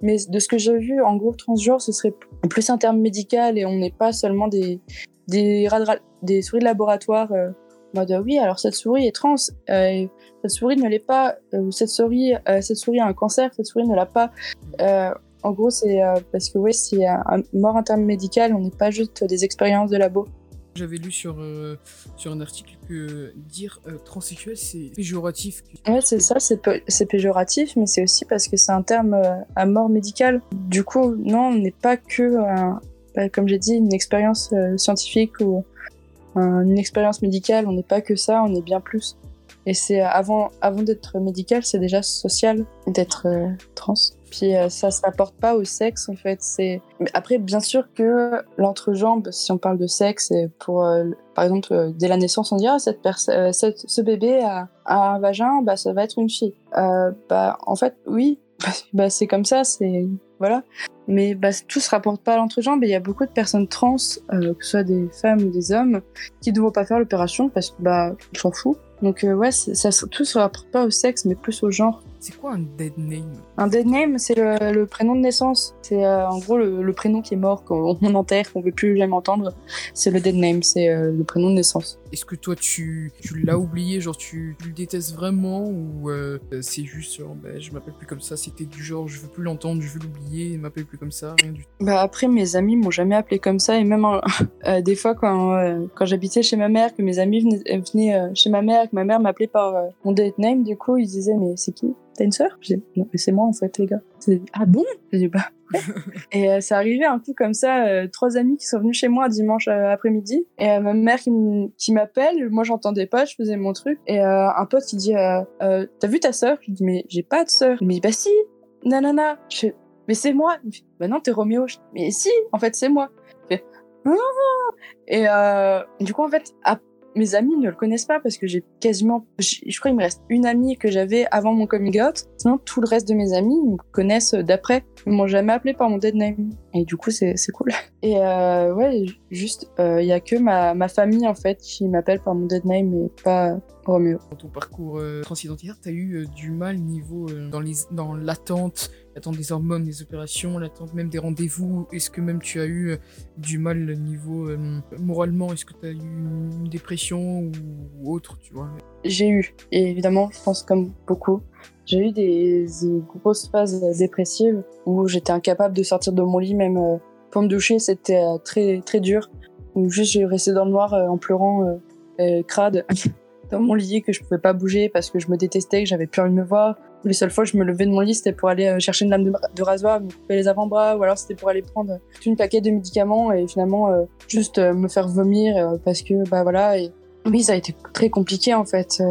Mais de ce que j'ai vu, en gros, transgenre, ce serait plus un terme médical et on n'est pas seulement des, des, des souris de laboratoire. Euh, en mode, oui, alors cette souris est trans, euh, cette souris ne l'est pas, euh, cette, souris, cette souris a un cancer, cette souris ne l'a pas. En gros, c'est parce que, oui, c'est un, mort un terme médical, on n'est pas juste des expériences de labo. J'avais lu sur, euh, sur un article que dire euh, transsexuel, c'est péjoratif. Ouais, c'est ça, c'est péjoratif, mais c'est aussi parce que c'est un terme euh, à mort médicale. Du coup, non, on n'est pas que, bah, comme j'ai dit, une expérience scientifique ou une expérience médicale, on n'est pas que ça, on est bien plus. Et c'est avant, avant d'être médical, c'est déjà social d'être trans. Puis euh, ça se rapporte pas au sexe en fait. C'est après bien sûr que l'entrejambe, si on parle de sexe, et pour euh, par exemple euh, dès la naissance on dit ah cette personne, ce bébé a, un vagin, bah ça va être une fille. bah en fait oui, bah c'est comme ça, c'est voilà. Mais bah, tout se rapporte pas à l'entrejambe. Il y a beaucoup de personnes trans, que ce soit des femmes ou des hommes, qui ne vont pas faire l'opération parce que bah s'en foutent. Donc ouais, ça, tout se rapporte pas au sexe, mais plus au genre. C'est quoi un dead name? Un dead name, c'est le, prénom de naissance. C'est euh, en gros le, prénom qui est mort, qu'on enterre, qu'on veut plus jamais entendre. C'est le dead name, c'est euh, le prénom de naissance. Est-ce que toi tu, l'as oublié, genre tu, le détestes vraiment? Ou euh, c'est juste genre bah, je m'appelle plus comme ça, c'était du genre je veux plus l'entendre, je veux l'oublier, m'appelle plus comme ça, rien du tout. Bah après mes amis m'ont jamais appelé comme ça et même des fois quand, quand j'habitais chez ma mère, que mes amis venaient, chez ma mère, que ma mère m'appelait par mon dead name, du coup ils disaient mais c'est qui? T'as une sœur? Dis, non, mais c'est moi en fait, les gars. ah bon? Bah. Et euh, ça arrivait un coup comme ça, euh, trois amis qui sont venus chez moi dimanche euh, après-midi, et ma mère qui m'appelle, moi j'entendais pas, je faisais mon truc, et un pote qui dit, t'as vu ta sœur? Je dis, mais j'ai pas de sœur. Il me dit, bah si, nanana. Je mais c'est moi. Il me dit, bah non, t'es Roméo. Je mais si, en fait, c'est moi. Ah. et du coup, en fait, mes amis ne le connaissent pas parce que j'ai quasiment, je, crois qu'il me reste une amie que j'avais avant mon coming out. Sinon, tout le reste de mes amis me connaissent d'après. Ils m'ont jamais appelé par mon dead name. Et du coup, c'est cool. Et euh, ouais, juste, il euh, y a que ma, ma, famille en fait qui m'appelle par mon dead name et pas Roméo. Dans ton parcours euh, transidentitaire, tu as eu euh, du mal niveau dans dans l'attente des hormones, des opérations, l'attente même des rendez-vous. Est-ce que même tu as eu euh, du mal niveau euh, moralement? Est-ce que tu as eu une dépression ou autre, tu vois? J'ai eu, et évidemment, je pense comme beaucoup, j'ai eu des, grosses phases dépressives où j'étais incapable de sortir de mon lit, même euh, pour me doucher, c'était très très dur. Ou juste j'ai resté dans le noir en pleurant crade dans mon lit que je pouvais pas bouger parce que je me détestais, que j'avais plus envie de me voir les seules fois je me levais de mon lit, c'était pour aller euh, chercher une lame de, rasoir, me couper les avant-bras, ou alors c'était pour aller prendre une paquet de médicaments et finalement euh, juste euh, me faire vomir parce que bah voilà. Oui, ça a été très compliqué en fait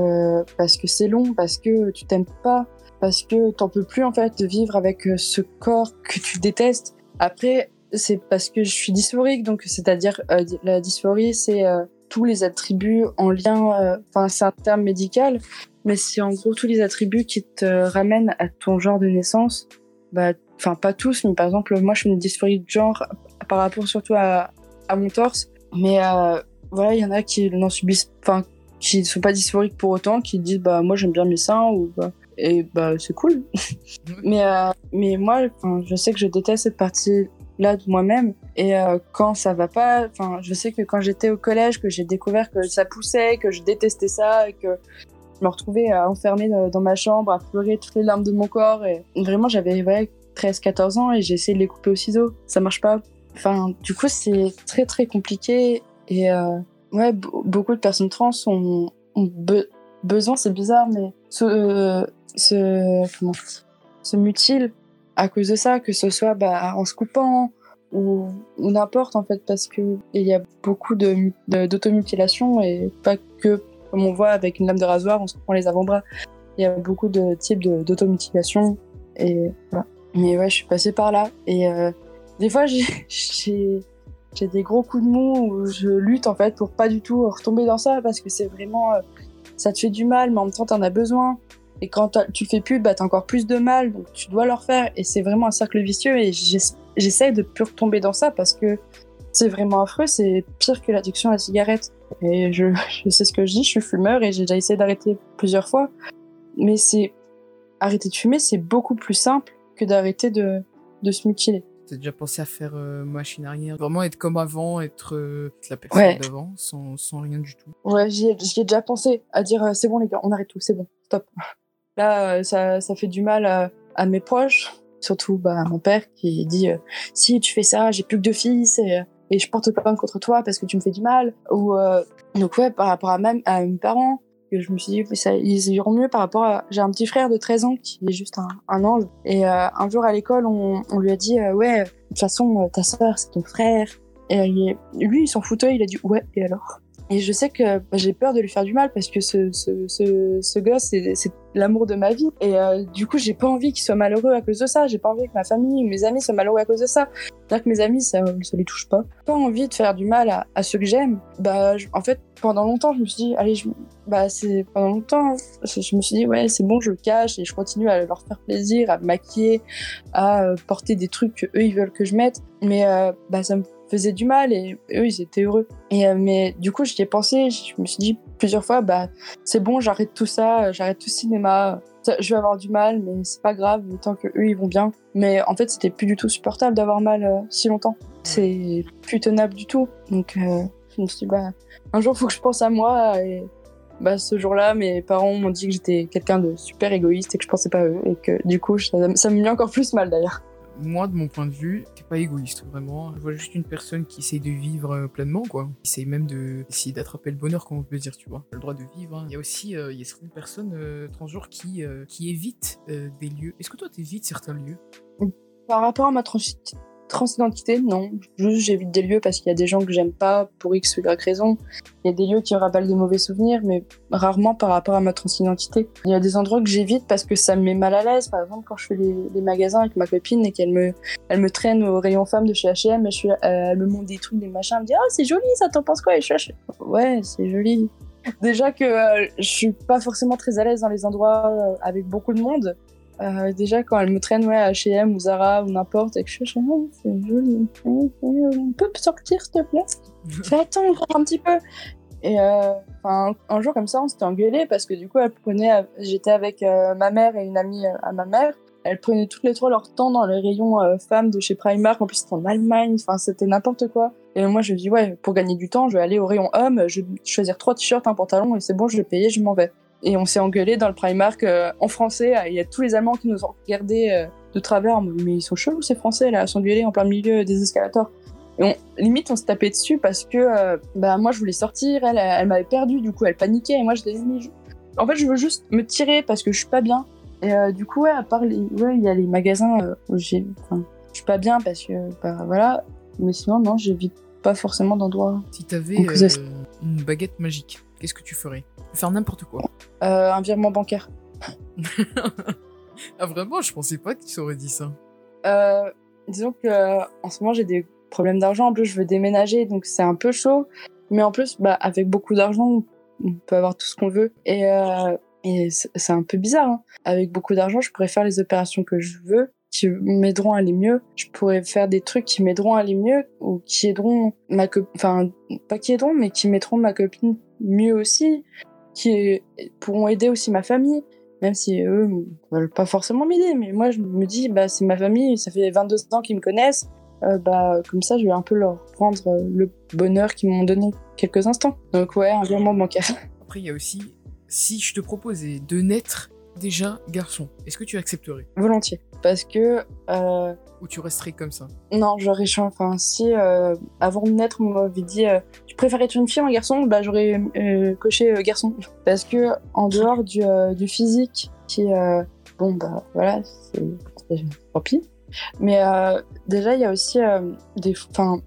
parce que c'est long, parce que tu t'aimes pas, parce que t'en peux plus en fait de vivre avec ce corps que tu détestes. Après, c'est parce que je suis dysphorique, donc c'est-à-dire la dysphorie, c'est tous les attributs en lien, enfin c'est un terme médical, mais c'est en gros tous les attributs qui te ramènent à ton genre de naissance. Bah, enfin pas tous, mais par exemple moi je suis une dysphorie de genre par rapport surtout à, à mon torse. Mais euh, voilà, il y en a qui n'en subissent, enfin qui ne sont pas dysphoriques pour autant, qui disent bah moi j'aime bien mes seins ou bah, et bah c'est cool. mais euh, mais moi, je sais que je déteste cette partie là de moi-même et euh, quand ça va pas enfin je sais que quand j'étais au collège que j'ai découvert que ça poussait que je détestais ça et que je me retrouvais euh, enfermée dans ma chambre à pleurer toutes les larmes de mon corps. Et vraiment, j'avais 13-14 ans et j'ai essayé de les couper au ciseau. Ça marche pas. Enfin, du coup, c'est très très compliqué. Et euh, ouais, beaucoup de personnes trans ont, besoin, c'est bizarre, mais se, se, comment, se à cause de ça, que ce soit bah, en se coupant ou, n'importe en fait, parce qu'il y a beaucoup d'automutilation de, et pas que comme on voit avec une lame de rasoir, on se prend les avant-bras. Il y a beaucoup de types d'automutilation. Et. Mais ouais, je suis passée par là. Et euh, des fois, j'ai des gros coups de mou où je lutte en fait pour pas du tout retomber dans ça parce que c'est vraiment. Euh, ça te fait du mal, mais en même temps, t'en as besoin. Et quand tu le fais plus, bah, t'as encore plus de mal, donc tu dois le refaire. Et c'est vraiment un cercle vicieux. Et j'essaie de plus retomber dans ça parce que c'est vraiment affreux. C'est pire que l'addiction à la cigarette. Et je, je, sais ce que je dis, je suis fumeur et j'ai déjà essayé d'arrêter plusieurs fois. Mais c'est arrêter de fumer, c'est beaucoup plus simple que d'arrêter de, de se mutiler. T'as déjà pensé à faire euh, machine arrière Vraiment être comme avant, être euh, la personne d'avant, sans, sans, rien du tout? Ouais, j'y ai, ai, déjà pensé à dire c'est bon les gars, on arrête tout, c'est bon, stop. Là, ça, ça fait du mal à, à mes proches, surtout bah, à mon père qui dit si tu fais ça, j'ai plus que deux fils et, je porte plainte contre toi parce que tu me fais du mal. Ou donc ouais, par rapport à même à mes parents, je me suis dit ils iront mieux par rapport à j'ai un petit frère de 13 ans qui est juste un, ange. Et euh, un jour à l'école on, lui a dit euh, ouais de toute façon ta sœur c'est ton frère et lui il s'en foutait il a dit ouais et alors? Et je sais que bah, j'ai peur de lui faire du mal parce que ce, ce, ce, gosse, c'est l'amour de ma vie. Et euh, du coup, j'ai pas envie qu'il soit malheureux à cause de ça. J'ai pas envie que ma famille ou mes amis soient malheureux à cause de ça. C'est-à-dire que mes amis, ça, ça les touche pas. Pas envie de faire du mal à, à ceux que j'aime. Bah, en fait, pendant longtemps, je me suis dit, allez, bah, c'est pendant longtemps, je, me suis dit, ouais, c'est bon, je le cache et je continue à leur faire plaisir, à me maquiller, à euh, porter des trucs que eux ils veulent que je mette. Mais euh, bah, ça me faisait du mal et eux ils étaient heureux. Et euh, mais du coup j'y ai pensé, je me suis dit plusieurs fois bah c'est bon j'arrête tout ça, j'arrête tout cinéma, je vais avoir du mal mais c'est pas grave tant que eux ils vont bien. Mais en fait c'était plus du tout supportable d'avoir mal euh, si longtemps. C'est plus tenable du tout. Donc euh, je me suis dit bah un jour faut que je pense à moi et bah, ce jour-là, mes parents m'ont dit que j'étais quelqu'un de super égoïste et que je pensais pas à eux. Et que du coup, ça, me met encore plus mal d'ailleurs moi, de mon point de vue, égoïste, vraiment. Je vois juste une personne qui essaye de vivre euh, pleinement, quoi. Qui essaye même de, essayer d'attraper le bonheur, comme on peut dire, tu vois. le droit de vivre. Hein. Il y aussi, euh, il y a certaines personnes euh, transgenres qui, qui évitent des lieux. Est-ce que toi, t'évites certains lieux? Par rapport à ma transidentité, transidentité, non. Juste, j'évite des lieux parce qu'il y a des gens que j'aime pas pour X ou Y raison. Il y a des lieux qui me rappellent de mauvais souvenirs, mais rarement par rapport à ma transidentité. Il y a des endroits que j'évite parce que ça me met mal à l'aise. Par exemple, quand je fais les, magasins avec ma copine et qu'elle me, elle me traîne au rayon femme de chez H&M, euh, elle me montre des trucs, des machins, elle me dit « Oh, c'est joli, ça t'en penses quoi ?» Et je suis Ouais, c'est joli. » Déjà que euh, je suis pas forcément très à l'aise dans les endroits euh, avec beaucoup de monde. Euh, déjà, quand elle me traîne ouais, à H&M ou Zara ou n'importe, et que je suis oh, c'est joli. On peut sortir, s'il te plaît? Fais attendre un petit peu. Et euh, un jour comme ça, on s'était engueulé parce que du coup, elle prenait, j'étais avec euh, ma mère et une amie euh, à ma mère. Elles prenaient toutes les trois leur temps dans les rayons femmes de chez Primark. En plus, c'était en Allemagne. Enfin, c'était n'importe quoi. Et moi, je dis ouais, pour gagner du temps, je vais aller au rayon homme. Je vais choisir trois t-shirts, un pantalon, et c'est bon, je vais payer, je m'en vais. Et on s'est engueulé dans le Primark euh, en français. Il y a tous les Allemands qui nous ont regardés euh, de travers. Mais ils sont chelous ces Français là, à s'engueuler en plein milieu des escalators. Et on, limite, on se tapait dessus parce que euh, bah, moi je voulais sortir, elle, elle, m'avait perdu, du coup elle paniquait et moi je mis. En fait, je veux juste me tirer parce que je suis pas bien. Et du coup, ouais, à part les. Ouais, il y a les magasins où j'ai. Je suis pas bien parce que. Bah voilà. Mais sinon, non, j'évite pas forcément d'endroits. Si t'avais euh, une baguette magique, qu'est-ce que tu ferais? Faire n'importe quoi. Euh, un virement bancaire. ah vraiment Je pensais pas que tu aurais dit ça. Euh, disons que en ce moment j'ai des problèmes d'argent. En plus, je veux déménager, donc c'est un peu chaud. Mais en plus, bah, avec beaucoup d'argent, on peut avoir tout ce qu'on veut. Et, et c'est un peu bizarre. Hein. Avec beaucoup d'argent, je pourrais faire les opérations que je veux qui m'aideront à aller mieux. Je pourrais faire des trucs qui m'aideront à aller mieux ou qui aideront ma copine, enfin, pas qui aideront, mais qui mettront ma copine mieux aussi, qui pourront aider aussi ma famille, même si eux veulent pas forcément m'aider. Mais moi, je me dis, bah, c'est ma famille, ça fait 22 ans qu'ils me connaissent. Euh, bah, comme ça, je vais un peu leur rendre le bonheur qu'ils m'ont donné quelques instants. Donc, ouais, un virement bancaire. Après, il y a aussi, si je te proposais de naître déjà garçon, est-ce que tu accepterais? Volontiers. Parce que. Euh... Ou tu resterais comme ça? Non, j'aurais. Enfin, si euh, avant de naître, on m'avait dit euh, Tu préfères être une fille ou un garçon Bah, j'aurais euh, coché garçon. Parce que, en dehors du, du physique, qui. bon, bah, voilà, c'est. Tant pis. Mais déjà, il y a aussi des. Enfin,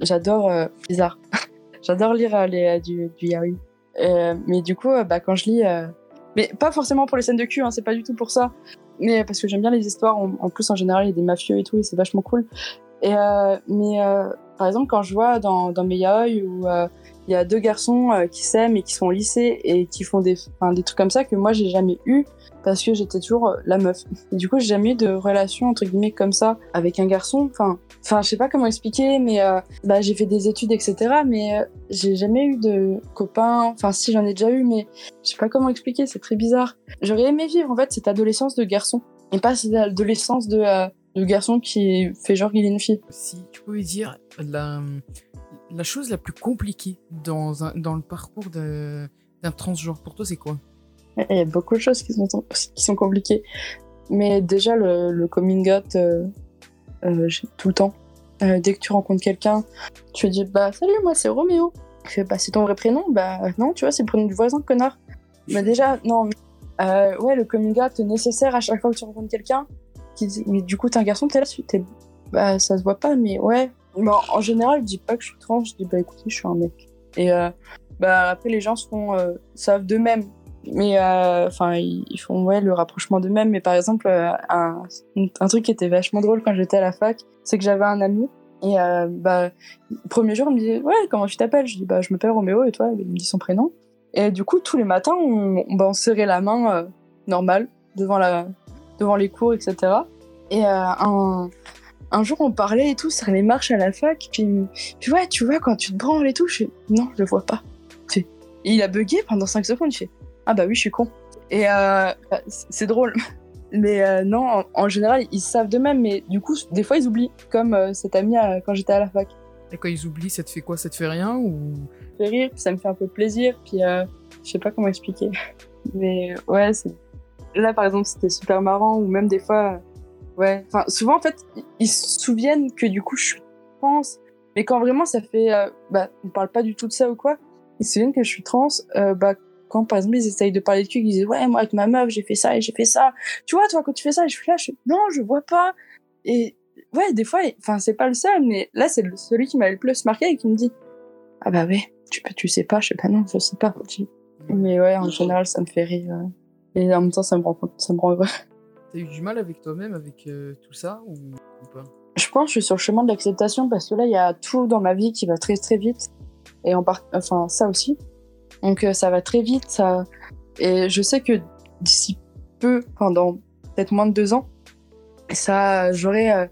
j'adore. bizarre. j'adore lire du, du yaoi. mais du coup, bah, quand je lis mais pas forcément pour les scènes de cul, hein, c'est pas du tout pour ça. Mais parce que j'aime bien les histoires. En, plus, en général, il y a des mafieux et tout, et c'est vachement cool. Et euh, mais euh, par exemple, quand je vois dans, dans mes yaoi où euh, il y a deux garçons euh, qui s'aiment et qui sont au lycée et qui font des, des trucs comme ça que moi j'ai jamais eu parce que j'étais toujours euh, la meuf. Du coup, j'ai jamais eu de relation entre guillemets comme ça avec un garçon. Enfin, enfin, je sais pas comment expliquer, mais euh, bah j'ai fait des études, etc. Mais j'ai jamais eu de copains. Enfin, si j'en ai déjà eu, mais je sais pas comment expliquer. C'est très bizarre. J'aurais aimé vivre en fait cette adolescence de garçon et pas cette adolescence de le garçon qui fait genre qu'il est une fille. Si tu pouvais dire la, la chose la plus compliquée dans, un, dans le parcours d'un transgenre, pour toi, c'est quoi? Il y a beaucoup de choses qui sont, qui sont compliquées. Mais déjà, le, le coming out, euh, euh, tout le temps. Euh, dès que tu rencontres quelqu'un, tu dis Bah, salut, moi c'est Roméo. Tu fais Bah, c'est ton vrai prénom? Bah, non, tu vois, c'est le prénom du voisin, connard. Mais déjà, non, euh, ouais, le coming out nécessaire à chaque fois que tu rencontres quelqu'un. Mais du coup, t'es un garçon, t'es là, t'es, bah, ça se voit pas, mais ouais. Bon, en général, je dis pas que je suis trans, je dis, bah, écoutez, je suis un mec. Et, euh, bah, après, les gens euh, savent d'eux-mêmes. Mais, euh, enfin, ils, font, ouais, le rapprochement d'eux-mêmes. Mais par exemple, un, truc qui était vachement drôle quand j'étais à la fac, c'est que j'avais un ami. Et, bah, premier jour, il me dit, ouais, comment tu t'appelles? Je dis, bah, je m'appelle Roméo, et toi? Il me dit son prénom. Et du coup, tous les matins, on, on, bah, serrait la main normale devant, la, devant les cours, etc. Et euh, un, un jour, on parlait et tout sur les marches à la fac. Puis, puis ouais, tu vois, quand tu te branles et tout, je fais non, je le vois pas. Et il a bugué pendant 5 secondes. Il fait ah bah oui, je suis con. Et euh, c'est drôle. Mais euh, non, en, en, général, ils savent d'eux-mêmes. Mais du coup, des fois, ils oublient. Comme euh, cet ami quand j'étais à la fac. Et quand ils oublient, ça te fait quoi? Ça te fait rien ou? Ça fait rire, puis ça me fait un peu plaisir. Puis euh, je sais pas comment expliquer. Mais ouais, c'est là par exemple, c'était super marrant. Ou même des fois, ouais. Enfin, souvent en fait, ils se souviennent que du coup, je suis trans. Mais quand vraiment ça fait, euh, bah, on parle pas du tout de ça ou quoi. Ils se souviennent que je suis trans. Euh, bah, quand par exemple ils essayent de parler de cul, ils disent ouais moi avec ma meuf j'ai fait ça et j'ai fait ça. Tu vois toi quand tu fais ça, je suis là, je fais non je vois pas. Et ouais, des fois, enfin, c'est pas le seul, mais là, c'est celui qui m'a le plus marqué et qui me dit Ah bah ouais, tu, tu sais pas, je sais pas, non, je sais pas. Mais ouais, en général, ça me fait rire. Et en même temps, ça me rend, ça me rend heureux. T'as eu du mal avec toi-même, avec euh, tout ça, ou, ou, pas? Je pense que je suis sur le chemin de l'acceptation parce que là, il y a tout dans ma vie qui va très très vite. Et en part... enfin, ça aussi. Donc, euh, ça va très vite. Ça... Et je sais que d'ici peu, pendant peut-être moins de deux ans, ça, j'aurais. Euh,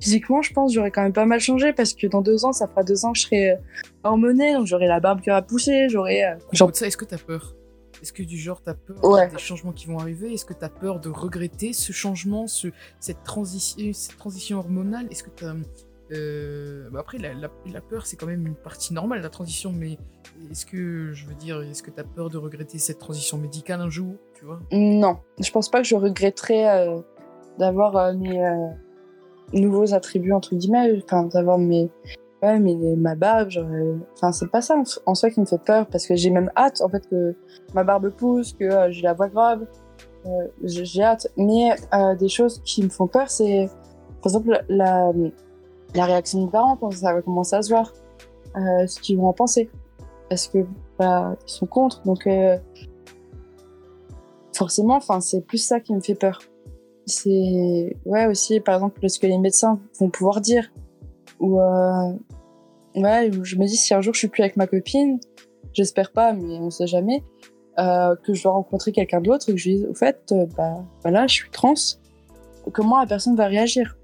physiquement, je pense, j'aurais quand même pas mal changé parce que dans deux ans, ça fera deux ans que je serai hormonée, donc j'aurai la barbe qui aura poussé, j'aurai. Euh, genre... ça, est-ce que t'as peur? Est-ce que du genre t'as peur ouais. des changements qui vont arriver? Est-ce que t'as peur de regretter ce changement, ce, cette, transition, cette transition hormonale? Est-ce que. Euh... Bah après, la, la, la peur, c'est quand même une partie normale, la transition, mais est-ce que, je veux dire, est-ce que t'as peur de regretter cette transition médicale un jour, tu vois? Non, je pense pas que je regretterais euh, d'avoir euh, mes euh, nouveaux attributs entre guillemets, enfin d'avoir mes ouais mais ma barbe, enfin c'est pas ça en, soi qui me fait peur parce que j'ai même hâte en fait que ma barbe pousse, que euh, j'ai la voix grave, euh, j'ai hâte. Mais euh, des choses qui me font peur, c'est par exemple la, réaction des parents quand ça va commencer à se voir, euh, ce qu'ils vont en penser, parce que bah, ils sont contre, donc forcément, enfin c'est plus ça qui me fait peur. C'est ouais aussi par exemple ce que les médecins vont pouvoir dire ou euh... ouais je me dis si un jour je suis plus avec ma copine j'espère pas mais on sait jamais euh, que je dois rencontrer quelqu'un d'autre et que je dis au fait euh, bah, bah là je suis trans comment la personne va réagir?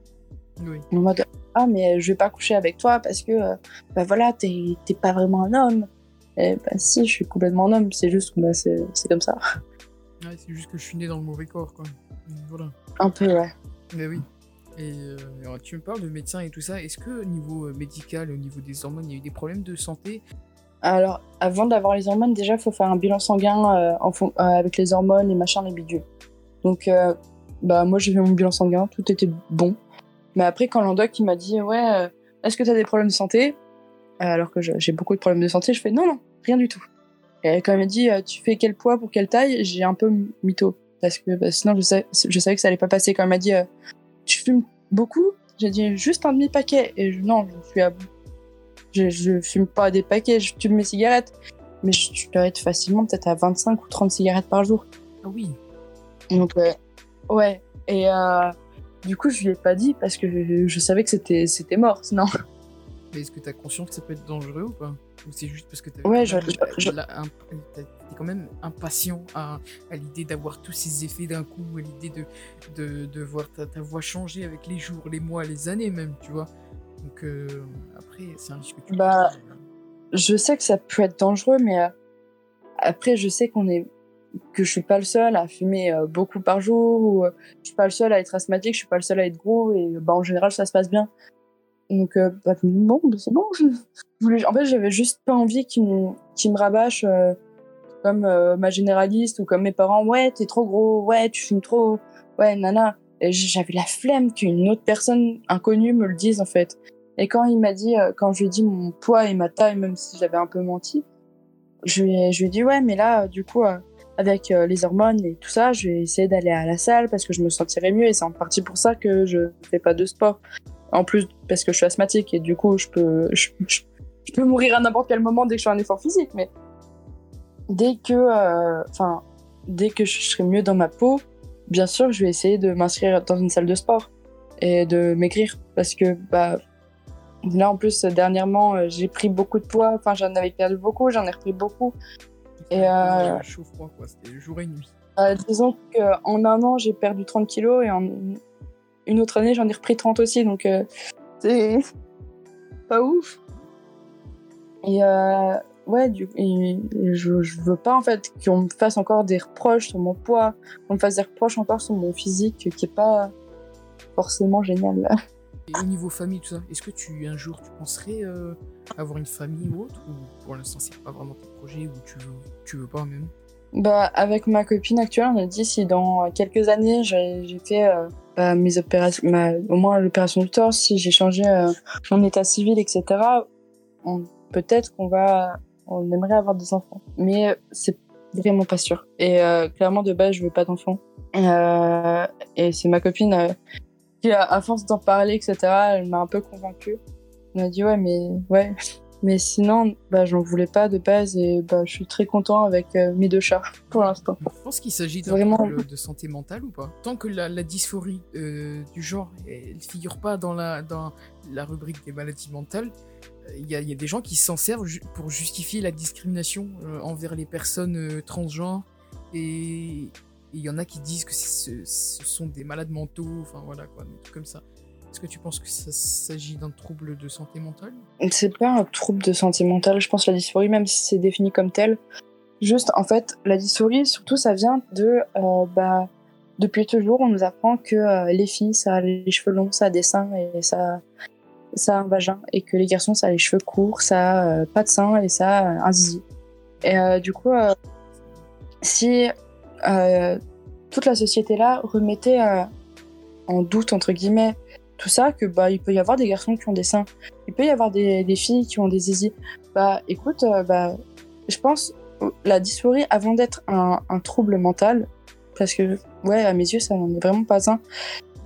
Oui. en mode ah mais je vais pas coucher avec toi parce que bah voilà t'es pas vraiment un homme et bah si je suis complètement un homme c'est juste bah c'est comme ça ouais, c'est juste que je suis né dans le mauvais corps quoi voilà un peu, ouais. Mais oui. Euh, tu me parles de médecins et tout ça. Est-ce que au niveau médical, au niveau des hormones, il y a eu des problèmes de santé? Alors, avant d'avoir les hormones, déjà, il faut faire un bilan sanguin euh, euh, avec les hormones, les machins, les bidules. Donc, euh, bah, moi, j'ai fait mon bilan sanguin, tout était bon. Mais après, quand l'endoc, il m'a dit, ouais, est-ce que tu as des problèmes de santé? Alors que j'ai beaucoup de problèmes de santé, je fais, non, non, rien du tout. Et quand il m'a dit, tu fais quel poids pour quelle taille? J'ai un peu mytho parce que bah, sinon je, savais que ça allait pas passer quand elle m'a dit euh, tu fumes beaucoup? J'ai dit juste un demi paquet et je, non je suis à je, je fume pas des paquets je fume mes cigarettes. Mais je, je dois être facilement peut-être à 25 ou 30 cigarettes par jour. Ah oui. Donc ouais. Ouais. Et euh, du coup je lui ai pas dit parce que je savais que c'était c'était mort sinon. Mais est-ce que tu as conscience que ça peut être dangereux ou pas? Ou c'est juste parce que tu ouais, quand même impatient à, à l'idée d'avoir tous ces effets d'un coup, à l'idée de, de, de, voir ta, ta, voix changer avec les jours, les mois, les années même, tu vois. Donc euh, après, c'est un risque que tu bah, Je sais que ça peut être dangereux, mais euh, après, je sais qu'on est que je suis pas le seul à fumer euh, beaucoup par jour, ou je suis pas le seul à être asthmatique, je suis pas le seul à être gros, et bah, en général, ça se passe bien. Donc, euh, bah, bon, bah, c'est bon. En fait, j'avais juste pas envie qu'ils me, rabâchent euh, comme euh, ma généraliste ou comme mes parents. Ouais, t'es trop gros, ouais, tu fumes trop, ouais, nana. J'avais la flemme qu'une autre personne inconnue me le dise, en fait. Et quand il m'a dit, quand je lui ai dit mon poids et ma taille, même si j'avais un peu menti, je lui ai, je lui ai dit, ouais, mais là, du coup, avec les hormones et tout ça, je vais essayer d'aller à la salle parce que je me sentirais mieux et c'est en partie pour ça que je fais pas de sport. En plus, parce que je suis asthmatique et du coup, je peux, je, je- je peux mourir à n'importe quel moment dès que je fais un effort physique, mais dès que, euh, enfin, dès que je serai mieux dans ma peau, bien sûr, je vais essayer de m'inscrire dans une salle de sport et de maigrir parce que, bah, là, en plus, dernièrement, euh, j'ai pris beaucoup de poids, enfin, j'en avais perdu beaucoup, j'en ai repris beaucoup. Et, euh, Chaud froid, quoi. C'était jour et nuit. Euh, disons qu'en un an, j'ai perdu 30 kilos et en une autre année, j'en ai repris 30 aussi. Donc, euh, c'est pas ouf. Et euh, ouais, du, et je, je veux pas en fait qu'on me fasse encore des reproches sur mon poids, qu'on me fasse des reproches encore sur mon physique qui est pas forcément génial. Et au niveau famille, tout ça, est-ce que tu, un jour, tu penserais euh, avoir une famille ou autre Ou pour l'instant, c'est pas vraiment tes projets ou tu veux, tu veux pas même? Bah, avec ma copine actuelle, on a dit si dans quelques années j'ai fait euh, bah, mes opérations, au moins l'opération du torse, si j'ai changé euh, mon état civil, etc., peut-être qu'on va, on aimerait avoir des enfants. Mais c'est vraiment pas sûr. Et euh, clairement, de base, je veux pas d'enfants. Et c'est ma copine qui, à force d'en parler, etc., elle m'a un peu convaincue. Elle m'a dit, ouais, mais ouais. Mais sinon, bah, j'en voulais pas de base et bah, je suis très content avec euh, mes deux chats pour l'instant. Tu penses qu'il s'agit Vraiment. de santé mentale ou pas? Tant que la, la dysphorie euh, du genre, elle figure pas dans la, dans la rubrique des maladies mentales, euh, il y, a, il y a des gens qui s'en servent ju- pour justifier la discrimination euh, envers les personnes transgenres et il y en a qui disent que ce sont des malades mentaux, enfin voilà quoi, des trucs comme ça. Est-ce que tu penses que ça s'agit d'un trouble de santé mentale C'est pas un trouble de santé mentale, je pense, la dysphorie, même si c'est défini comme tel. Juste, en fait, la dysphorie, surtout, ça vient de. euh, bah, depuis toujours, on nous apprend que euh, les filles, ça a les cheveux longs, ça a des seins et ça, ça a un vagin. Et que les garçons, ça a les cheveux courts, ça a euh, pas de seins et ça a un zizi. Et du coup, si toute la société là remettait en doute, entre guillemets, tout ça, que bah, il peut y avoir des garçons qui ont des seins il peut y avoir des, filles qui ont des zizi. Bah, écoute, euh, bah, je pense la dysphorie, avant d'être un, trouble mental, parce que, ouais, à mes yeux, ça n'en est vraiment pas un,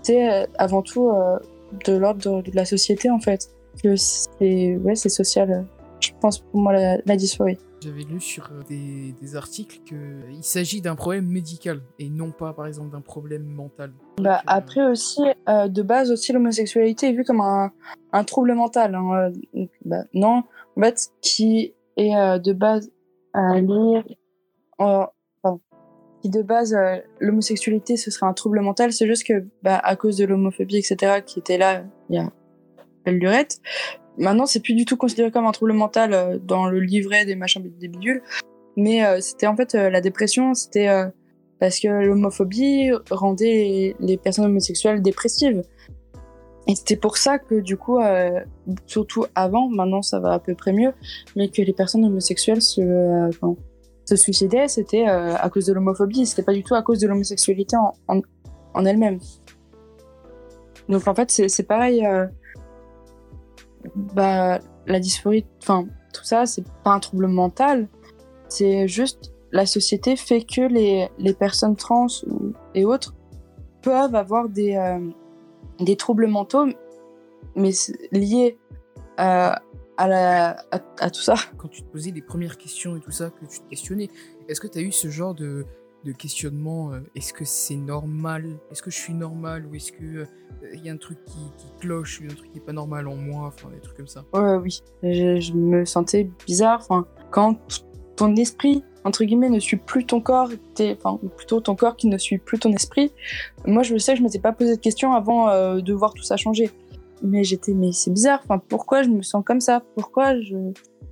c'est euh, avant tout euh, de l'ordre de, la société, en fait. Que c'est, ouais, c'est social, je pense, pour moi, la dysphorie. J'avais lu sur euh, des, des articles qu'il s'agit d'un problème médical et non pas par exemple d'un problème mental. Bah, euh, après aussi, euh, de base aussi, l'homosexualité est vue comme un, un trouble mental. hein, euh, donc, bah, non, en fait, qui est euh, de base euh, lié, pardon, qui de base euh, l'homosexualité ce serait un trouble mental, c'est juste que bah, à cause de l'homophobie etc qui était là il y a belle lurette, maintenant c'est plus du tout considéré comme un trouble mental euh, dans le livret des machins des bidules, mais euh, c'était en fait euh, la dépression, c'était parce que l'homophobie rendait les, personnes homosexuelles dépressives. Et c'était pour ça que du coup, surtout avant, maintenant ça va à peu près mieux, mais que les personnes homosexuelles se, suicidaient, c'était à cause de l'homophobie, c'était pas du tout à cause de l'homosexualité en, elle-même. Donc en fait, c'est pareil. Bah, la dysphorie, enfin, tout ça, c'est pas un trouble mental, c'est juste la société fait que les, les personnes trans et autres peuvent avoir des, euh, des troubles mentaux, mais liés euh, à, la, à, à tout ça. Quand tu te posais les premières questions et tout ça, que tu te questionnais, est-ce que tu as eu ce genre de, de questionnement euh, Est-ce que c'est normal? Est-ce que je suis normal Ou est-ce que il y a un truc qui, qui cloche ou un truc qui est pas normal en moi Enfin, des trucs comme ça? Ouais, oui, je, me sentais bizarre. Enfin, quand ton esprit, entre guillemets, ne suit plus ton corps, ou plutôt ton corps qui ne suit plus ton esprit. Moi, je sais que je m'étais pas posé de questions avant euh, de voir tout ça changer. Mais j'étais, mais c'est bizarre. Enfin, pourquoi je me sens comme ça? Pourquoi je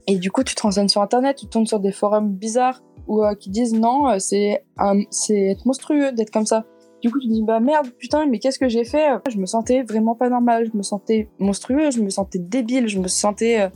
Et du coup, tu te renseignes sur Internet, tu tombes sur des forums bizarres ou euh, qui disent non, euh, c'est c'est être monstrueux d'être comme ça. Du coup, tu dis bah merde, putain, mais qu'est-ce que j'ai fait Je me sentais vraiment pas normal, je me sentais monstrueux, je me sentais débile, je me sentais, euh,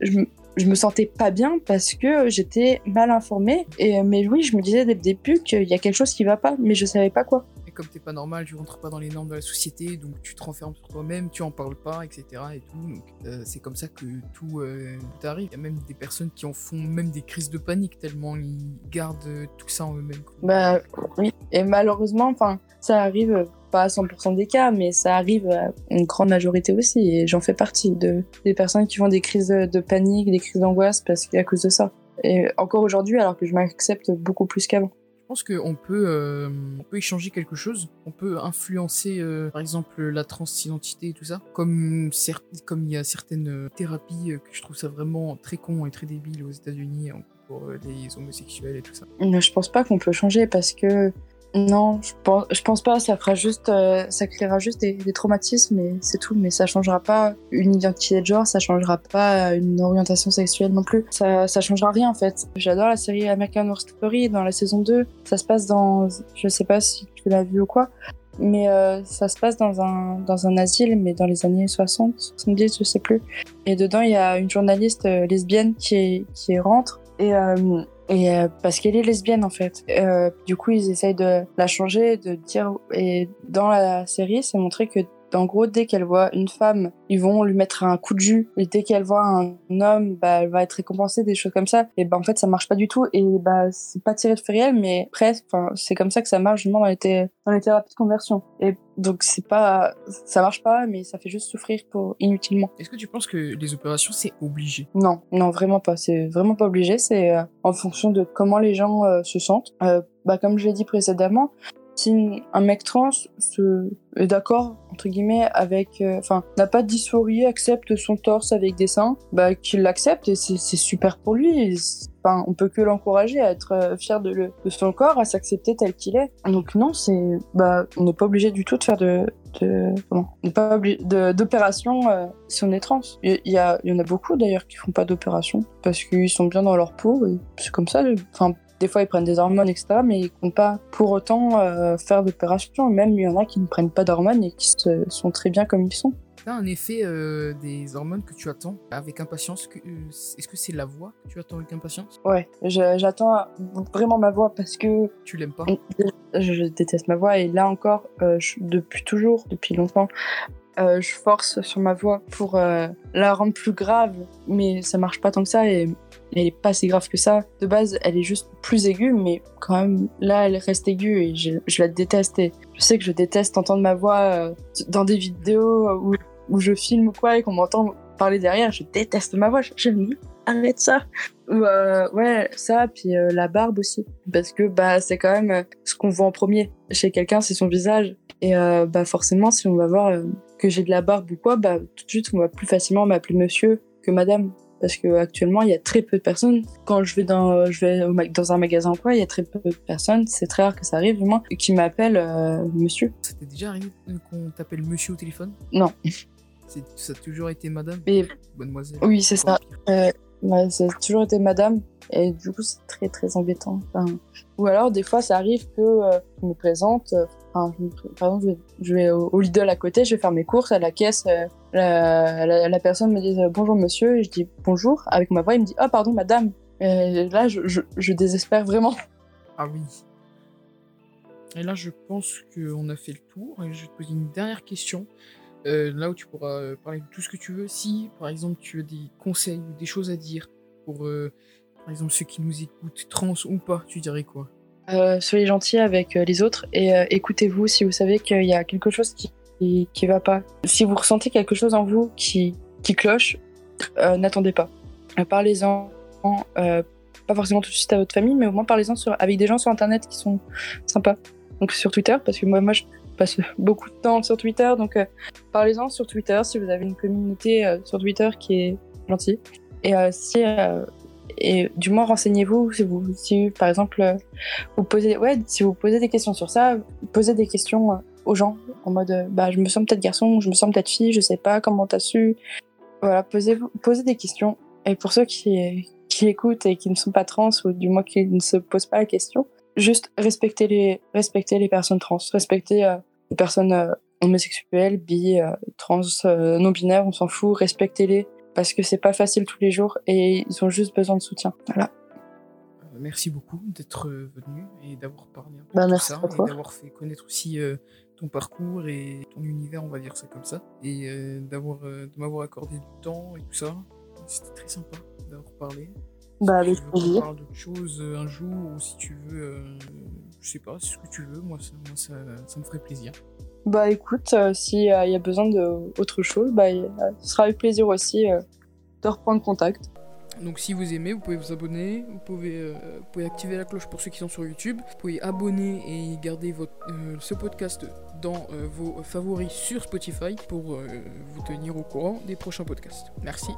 je, me- sentais pas bien parce que j'étais mal informée. Et euh, mais oui, je me disais dès le début qu'il y a quelque chose qui va pas, mais je savais pas quoi. Comme t'es pas normal, tu rentres pas dans les normes de la société, donc tu te renfermes sur toi-même, tu en parles pas, etc. Et tout. Donc euh, c'est comme ça que tout, euh, tout arrive. Il y a même des personnes qui en font même des crises de panique tellement ils gardent euh, tout ça en eux-mêmes. Bah oui. Et malheureusement, enfin, ça arrive pas à 100% des cas, mais ça arrive à une grande majorité aussi. Et j'en fais partie de des personnes qui font des crises de panique, des crises d'angoisse parce qu'à cause de ça. Et encore aujourd'hui, alors que je m'accepte beaucoup plus qu'avant. Pense qu'on peut, euh, on peut échanger quelque chose. On peut influencer, euh, par exemple, la transidentité et tout ça. Comme, comme il y a certaines euh, thérapies euh, que je trouve ça vraiment très con et très débile aux États-Unis pour les homosexuels et tout ça. Je pense pas qu'on peut changer parce que non, je pense, je pense pas. Ça fera juste, euh, ça créera juste des, des traumatismes et c'est tout. Mais ça changera pas une identité de genre, ça changera pas une orientation sexuelle non plus. Ça, ça changera rien en fait. J'adore la série American Horror Story dans la saison 2. Ça se passe dans, je sais pas si tu l'as vu ou quoi. Mais euh, ça se passe dans un, dans un asile, mais dans les années 60, 70, je sais plus. Et dedans, il y a une journaliste euh, lesbienne qui, qui rentre. Et, euh, et euh, parce qu'elle est lesbienne en fait. Euh, du coup, ils essayent de la changer, de dire. Et dans la série, c'est montré que, en gros, dès qu'elle voit une femme, ils vont lui mettre un coup de jus. Et dès qu'elle voit un homme, bah, elle va être récompensée, des choses comme ça. Et bah, en fait, ça marche pas du tout. Et bah, c'est pas tiré de fait mais presque. Enfin, c'est comme ça que ça marche justement dans les, thé- dans les thérapies de conversion. Et donc, c'est pas. Ça marche pas, mais ça fait juste souffrir pour inutilement. Est-ce que tu penses que les opérations, c'est obligé? Non, non, vraiment pas. C'est vraiment pas obligé. C'est euh, en fonction de comment les gens euh, se sentent. Euh, bah, comme je l'ai dit précédemment, si un mec trans se... est d'accord, entre guillemets, avec. euh, Enfin, n'a pas de dysphorie, accepte son torse avec des seins, bah, qu'il l'accepte et c'est super pour lui. Enfin, on peut que l'encourager à être euh, fier de, son corps, à s'accepter tel qu'il est. Donc, non, c'est. Bah, on n'est pas obligé du tout de faire de. comment On n'est pas obligé d'opération euh, si on est trans. Il y, a, y en a beaucoup d'ailleurs qui font pas d'opération parce qu'ils sont bien dans leur peau et c'est comme ça. Enfin, des fois ils prennent des hormones, etc. Mais ils comptent pas pour autant euh, faire d'opération. Même il y en a qui ne prennent pas d'hormones et qui se- sont très bien comme ils sont. T'as un effet euh, des hormones que tu attends avec impatience. euh, Est-ce que c'est la voix que tu attends avec impatience? Ouais, j'attends vraiment ma voix parce que Tu l'aimes pas? je, je déteste ma voix et là encore, euh, je- depuis toujours, depuis longtemps, euh, je force sur ma voix pour euh, la rendre plus grave, mais ça marche pas tant que ça et elle est pas si grave que ça. De base, elle est juste plus aiguë, mais quand même, là, elle reste aiguë et je, la déteste. Je sais que je déteste entendre ma voix euh, dans des vidéos où, je filme ou quoi et qu'on m'entend parler derrière. Je déteste ma voix. Je, me dis, arrête ça. Euh, ouais, ça, puis euh, la barbe aussi. Parce que bah, c'est quand même euh, ce qu'on voit en premier. Chez quelqu'un, c'est son visage. Et bah, forcément, si on va voir que j'ai de la barbe ou quoi, bah, tout de suite, on va plus facilement m'appeler monsieur que madame. Parce que actuellement, il y a très peu de personnes. Quand je vais dans, je vais au dans un magasin quoi, il y a très peu de personnes. C'est très rare que ça arrive, du moins, qui m'appellent euh, monsieur. Ça t'est déjà arrivé qu'on t'appelle monsieur au téléphone? Non. Ça a toujours été madame? Et Mademoiselle oui, c'est ça. Ouais, ça a toujours été madame. Et du coup, c'est très, très embêtant. Enfin, ou alors, des fois, ça arrive que euh, je me présente. euh, enfin, je me par exemple, je vais, je vais au, au Lidl à côté, je vais faire mes courses à la caisse. Euh, la, la, la personne me dit euh, bonjour monsieur. Et je dis bonjour. Avec ma voix, il me dit ah, pardon, madame. Et là, je, je, je désespère vraiment. Ah oui. Et là, je pense qu'on a fait le tour. Et je vais te poser une dernière question. Euh, là où tu pourras parler de tout ce que tu veux. Si, par exemple, tu as des conseils ou des choses à dire pour, euh, par exemple, ceux qui nous écoutent, trans ou pas, tu dirais quoi? Euh, soyez gentils avec les autres et écoutez-vous si vous savez qu'il y a quelque chose qui, qui, va pas. Si vous ressentez quelque chose en vous qui, cloche, euh, n'attendez pas. Euh, Parlez-en, euh, pas forcément tout de suite à votre famille, mais au moins parlez-en avec des gens sur internet qui sont sympas. Donc sur Twitter, parce que moi, je passe beaucoup de temps sur Twitter, donc parlez-en sur Twitter si vous avez une communauté sur Twitter qui est gentille. Et du moins renseignez-vous si vous par exemple vous posez si vous posez des questions sur ça posez des questions aux gens en mode euh, bah je me sens peut-être garçon je me sens peut-être fille je sais pas comment t'as su? Voilà posez posez des questions. Et pour ceux qui qui écoutent et qui ne sont pas trans ou du moins qui ne se posent pas la question, juste respecter les, respecter les personnes trans, respecter euh, les personnes euh, homosexuelles, bi, euh, trans, non-binaires, on s'en fout, respectez-les. Parce que c'est pas facile tous les jours et ils ont juste besoin de soutien. Voilà. Merci beaucoup d'être venu et d'avoir parlé un peu bah, de merci ça et d'avoir fait connaître aussi ton parcours et ton univers, on va dire ça comme ça, et d'avoir de m'avoir accordé du temps et tout ça. C'était très sympa d'avoir parlé. Bah, avec plaisir. qu'on parle d'autre chose euh, un jour, ou si tu veux, euh, je sais pas, c'est ce que tu veux, moi, ça, moi, ça, ça me ferait plaisir. Bah écoute, euh, s'il y a besoin d'autre chose, bah, ce sera avec plaisir aussi euh, de reprendre contact. Donc si vous aimez, vous pouvez vous abonner, euh, vous pouvez, activer la cloche pour ceux qui sont sur YouTube, vous pouvez abonner et garder euh, ce podcast dans euh, vos favoris sur Spotify pour vous tenir au courant des prochains podcasts. Merci.